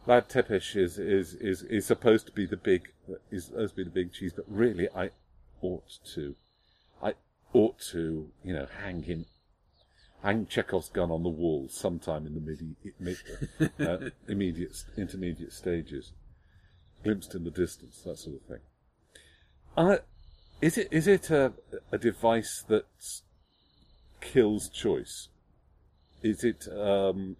Vlad Tepesh is, is, is, is supposed to be the big is supposed to be the big cheese, but really I ought to, I ought to, you know, hang him, hang Chekhov's gun on the wall sometime in the midi, mid, uh, immediate intermediate stages, glimpsed in the distance, that sort of thing. Is it is it a, a device that kills choice? Is it um,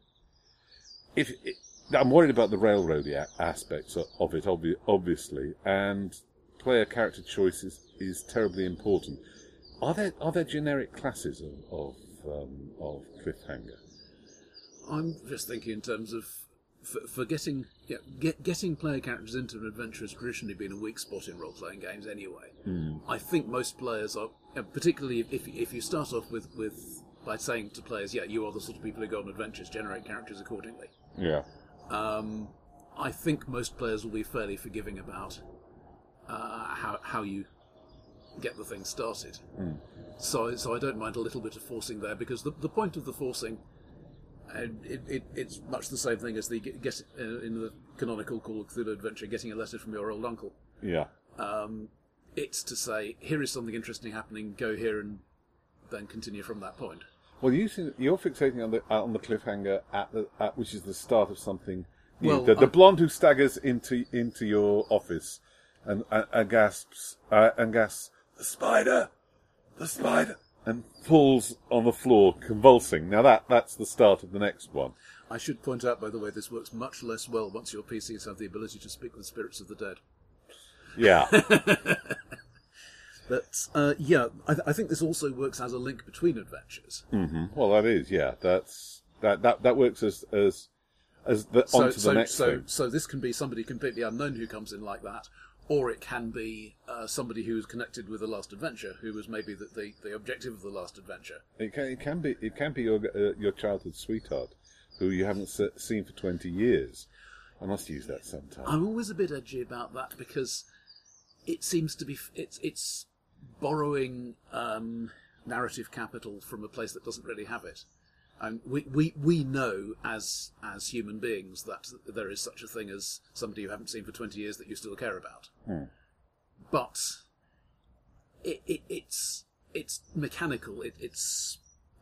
if it, I'm worried about the railroady a- aspects of, of it, obvi- obviously, and player character choice is, is terribly important. Are there are there generic classes of of, um, of cliffhanger? I'm just thinking in terms of for, for getting yeah, get, getting player characters into an adventure has traditionally been a weak spot in role playing games anyway. I think most players are, particularly if if you start off with with by saying to players, yeah, you are the sort of people who go on adventures, generate characters accordingly. Yeah, Um, I think most players will be fairly forgiving about uh, how how you get the thing started. So so I don't mind a little bit of forcing there because the the point of the forcing. It, it, it's much the same thing as the get, get uh, in the canonical Call of Cthulhu adventure, getting a letter from your old uncle. yeah, It's to say, here is something interesting happening. Go here and then continue from that point. Well, you seem, you're fixating on the on the cliffhanger at the at, which is the start of something. New. Well, the, the blonde who staggers into into your office and and, and gasps uh, and gasps the spider, the spider, and falls on the floor convulsing. Now that that's the start of the next one. I should point out, by the way, this works much less well once your PCs have the ability to speak with spirits of the dead. Yeah, But uh, yeah, I, th- I think this also works as a link between adventures. well that is yeah that's that that that works as as as the So, onto so, the next so, thing. so this can be somebody completely unknown who comes in like that, or it can be uh, somebody who is connected with the last adventure, who was maybe the, the, the objective of the last adventure. It can it can be it can be your uh, your childhood sweetheart who you haven't se- seen for twenty years. I must use that sometime. I'm always a bit edgy about that because it seems to be f- it's it's borrowing um, narrative capital from a place that doesn't really have it. And we, we, we know as as human beings that there is such a thing as somebody you haven't seen for twenty years that you still care about. But it, it it's it's mechanical. It, it's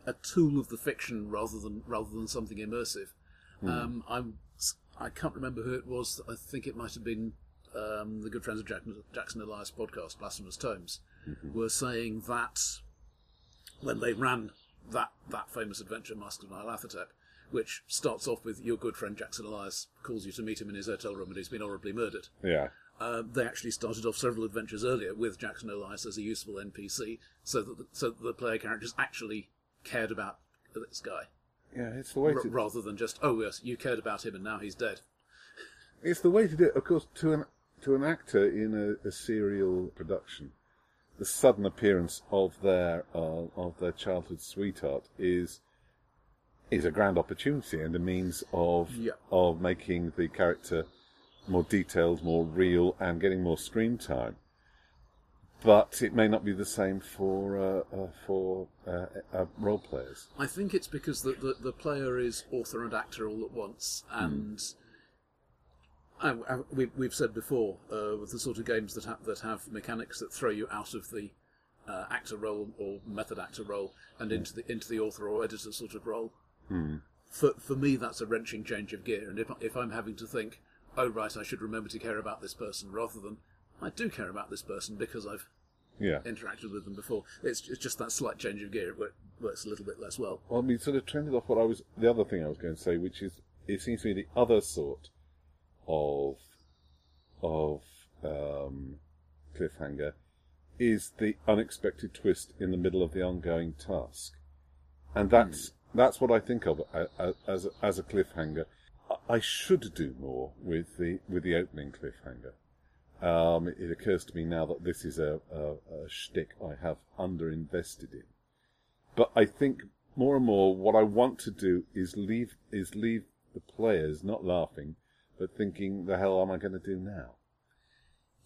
a tool of the fiction rather than rather than something immersive. Um, I'm I can't remember who it was. I think it might have been um, the good friends of Jackson, Jackson Elias podcast, Blasphemous Tomes, were saying that when they ran that that famous adventure, Masks of Nyarlathotep, which starts off with your good friend Jackson Elias calls you to meet him in his hotel room and he's been horribly murdered. yeah. Uh, they actually started off several adventures earlier with Jackson Elias as a useful NPC, so that the, so that the player characters actually cared about this guy, Yeah, it's the way r- to rather than just oh yes, you cared about him and now he's dead. it's the way to do it. Of course, to an to an actor in a, a serial production, the sudden appearance of their uh, of their childhood sweetheart is is a grand opportunity and a means of Yeah. of making the character more detailed, more real, and getting more screen time. But it may not be the same for uh, uh, for uh, uh, role players. I think it's because the, the, the player is author and actor all at once, and I, I, we, we've said before uh, with the sort of games that have that have mechanics that throw you out of the uh, actor role or method actor role and into the into the author or editor sort of role. For for me, that's a wrenching change of gear, and if if I'm having to think, oh right, I should remember to care about this person, rather than I do care about this person because I've Yeah. interacted with them before. It's, it's just that slight change of gear. It works a little bit less well. Well, I mean, sort of trended off what I was. The other thing I was going to say, which is, it seems to me the other sort of of um, cliffhanger is the unexpected twist in the middle of the ongoing task, and that's that's what I think of a- a- as a, as a cliffhanger. I- I should do more with the with the opening cliffhanger. Um, it occurs to me now that this is a, a, a shtick I have underinvested in. But I think more and more what I want to do is leave is leave the players not laughing, but thinking, the hell am I going to do now?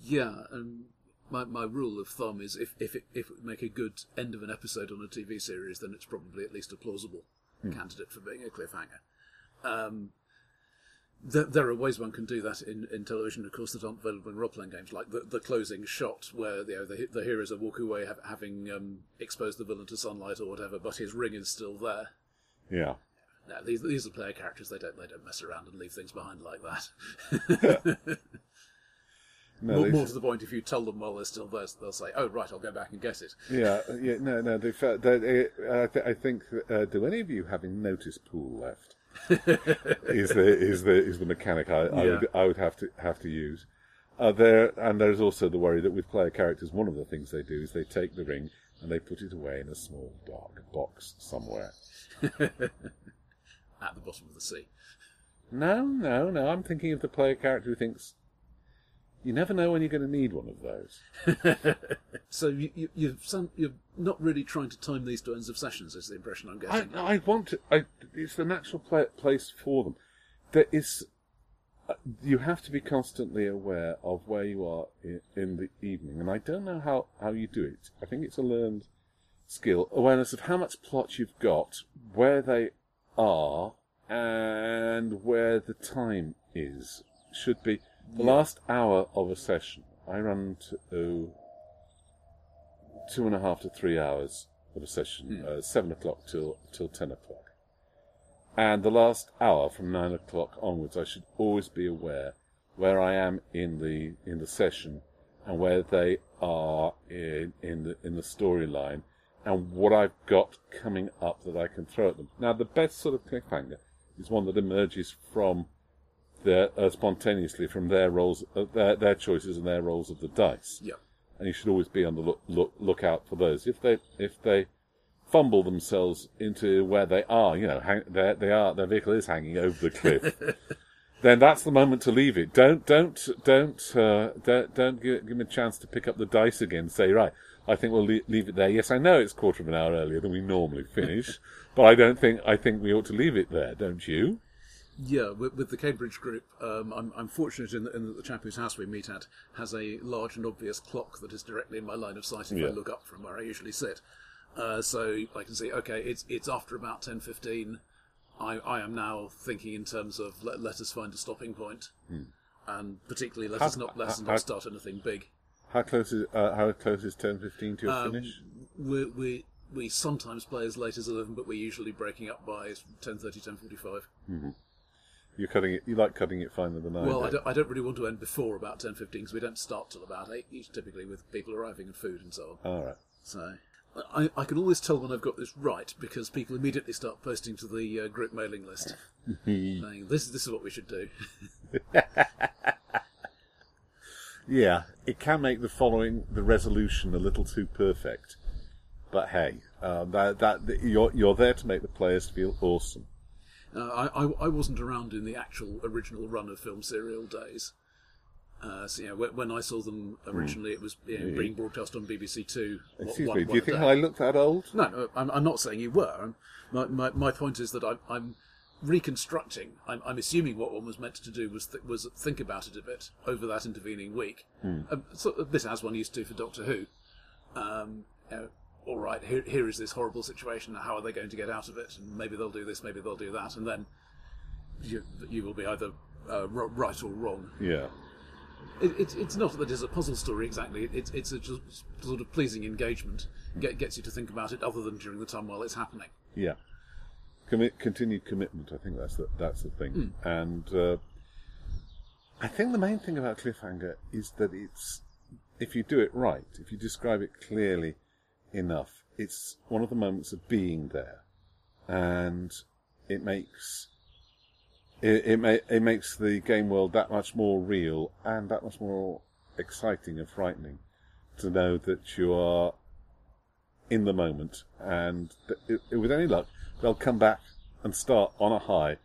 Yeah, and my, my rule of thumb is if if it, if it would make a good end of an episode on a TV series, then it's probably at least a plausible candidate for being a cliffhanger. Um, there, there are ways one can do that in, in television, of course, that aren't available in role playing games, like the, the closing shot where you know, the, the heroes are walking away having um, exposed the villain to sunlight or whatever, but his ring is still there. Yeah. No, these these are player characters. They don't they don't mess around and leave things behind like that. No, more, more to the point, if you tell them while they're still there, they'll say, "Oh, right, I'll go back and get it." Yeah, yeah, no, no. They, fe- they, they, I, th- I think. Uh, do any of you have a notice pool left? is the is the is the mechanic I, I Yeah. would I would have to have to use. Uh, there and there's also the worry that with player characters, one of the things they do is they take the ring and they put it away in a small dark box somewhere. At the bottom of the sea. No, no, no. I'm thinking of the player character who thinks you never know when you're going to need one of those. So you, you, you've some, you're not really trying to time these turns of sessions, is the impression I'm getting. I want to. I, it's the natural pla place for them. There is. uh, You have to be constantly aware of where you are in, in the evening, and I don't know how, how you do it. I think it's a learned skill, awareness of how much plot you've got, where they are, and where the time is. Should be the last hour of a session. I run to two and a half to three hours of a session, uh, seven o'clock till till ten o'clock. And the last hour from nine o'clock onwards, I should always be aware where I am in the in the session and where they are in in the in the storyline and what I've got coming up that I can throw at them. Now, the best sort of cliffhanger is one that emerges from their uh, spontaneously from their rolls, uh, their their choices and their rolls of the dice Yeah. and you should always be on the look, look lookout for those. If they if they fumble themselves into where they are, you know, hang, they they are their vehicle is hanging over the cliff, then that's the moment to leave it. Don't don't don't uh, don't, don't give, give them a chance to pick up the dice again. Say right. I think we'll leave, leave it there. Yes, I know it's quarter of an hour earlier than we normally finish, but I don't think I think we ought to leave it there, don't you? Yeah, with, with the Cambridge group, um, I'm, I'm fortunate in that, in that the chap whose house we meet at has a large and obvious clock that is directly in my line of sight if I look up from where I usually sit. Uh, so I can see, okay, it's it's after about ten fifteen. I, I am now thinking in terms of let, let us find a stopping point, and particularly let us not let us not start anything big. How close is uh, how close is ten fifteen to your Um, finish? We, we we sometimes play as late as eleven, but we're usually breaking up by 10.30, 10.45. You're cutting it. You like cutting it finer than I Well, do. I don't, I don't really want to end before about ten fifteen because we don't start till about eight, each typically with people arriving and food and so on. All right. So I, I can always tell when I've got this right because people immediately start posting to the uh, group mailing list saying this this is what we should do. Yeah, it can make the following the resolution a little too perfect, but hey, um, that that you're you're there to make the players feel awesome. Uh, I, I I wasn't around in the actual original run of film serial days. Uh, so yeah, when, when I saw them originally, it was know, being broadcast on BBC Two. Excuse one- me, do you think. I look that old? No, no I'm, I'm not saying you were. My, my, my point is that I'm, I'm reconstructing. I'm, I'm assuming what one was meant to do was th- was think about it a bit over that intervening week, a, sort of a bit as one used to for Doctor Who. Um, you know, all right, here, here is this horrible situation. How are they going to get out of it? And maybe they'll do this, maybe they'll do that, and then you, you will be either uh, right or wrong. Yeah, It, it, it's not that it's a puzzle story exactly. It, it's a just sort of pleasing engagement. Get, gets you to think about it other than during the time while it's happening. yeah. Commit, continued commitment. I think that's the that's the thing. And uh, I think the main thing about cliffhanger is that it's if you do it right, if you describe it clearly enough, it's one of the moments of being there, and it makes it it, ma- it makes the game world that much more real and that much more exciting and frightening to know that you are in the moment, and that i with any luck, they'll come back and start on a high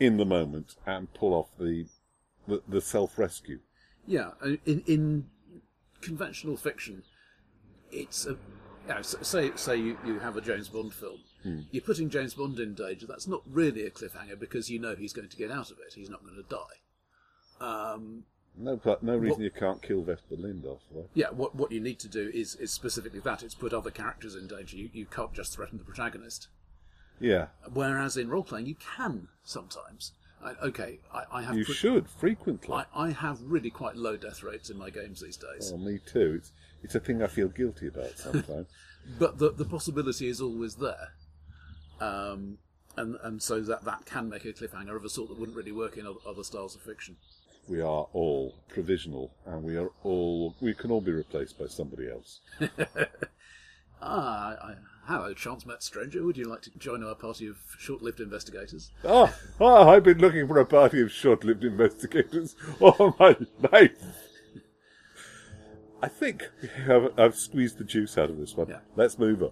in the moment and pull off the the, the self rescue. Yeah, uh, in in conventional fiction, it's a. You know, say say you, you have a James Bond film. You're putting James Bond in danger. That's not really a cliffhanger because you know he's going to get out of it. He's not going to die. Um, No, no reason What- you can't kill Vesper Lindorf. Though. yeah, what what you need to do is is specifically that. It's put other characters in danger. You you can't just threaten the protagonist. Yeah, Whereas in role playing, you can sometimes. I, okay, I, I have you pre- should frequently. I, I have really quite low death rates in my games these days. Oh, me too. It's it's a thing I feel guilty about sometimes. but the the possibility is always there. Um, and and so that that can make a cliffhanger of a sort that wouldn't really work in other, other styles of fiction. we are all provisional, and we are all we can all be replaced by somebody else. Ah, I, hello, chance met stranger. Would you like to join our party of short-lived investigators? Ah, ah, I've been looking for a party of short-lived investigators all my life. I think have, I've squeezed the juice out of this one. Yeah. Let's move on.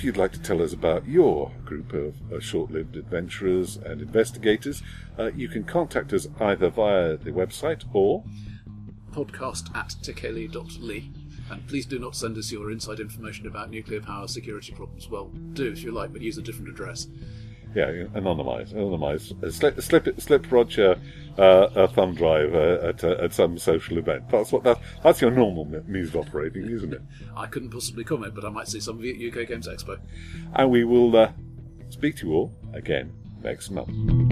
If you'd like to tell us about your group of uh, short lived adventurers and investigators, uh, you can contact us either via the website or Podcast at tekeli.ly. And please do not send us your inside information about nuclear power security problems. Well, do if you like, but use a different address. Yeah, anonymise, anonymise. Uh, slip, slip, it- slip Roger uh, a thumb drive uh, at, uh, at some social event. That's what that, that's your normal means of operating, isn't it? I couldn't possibly comment, but I might see some of you at UK Games Expo. And we will uh, speak to you all again next month.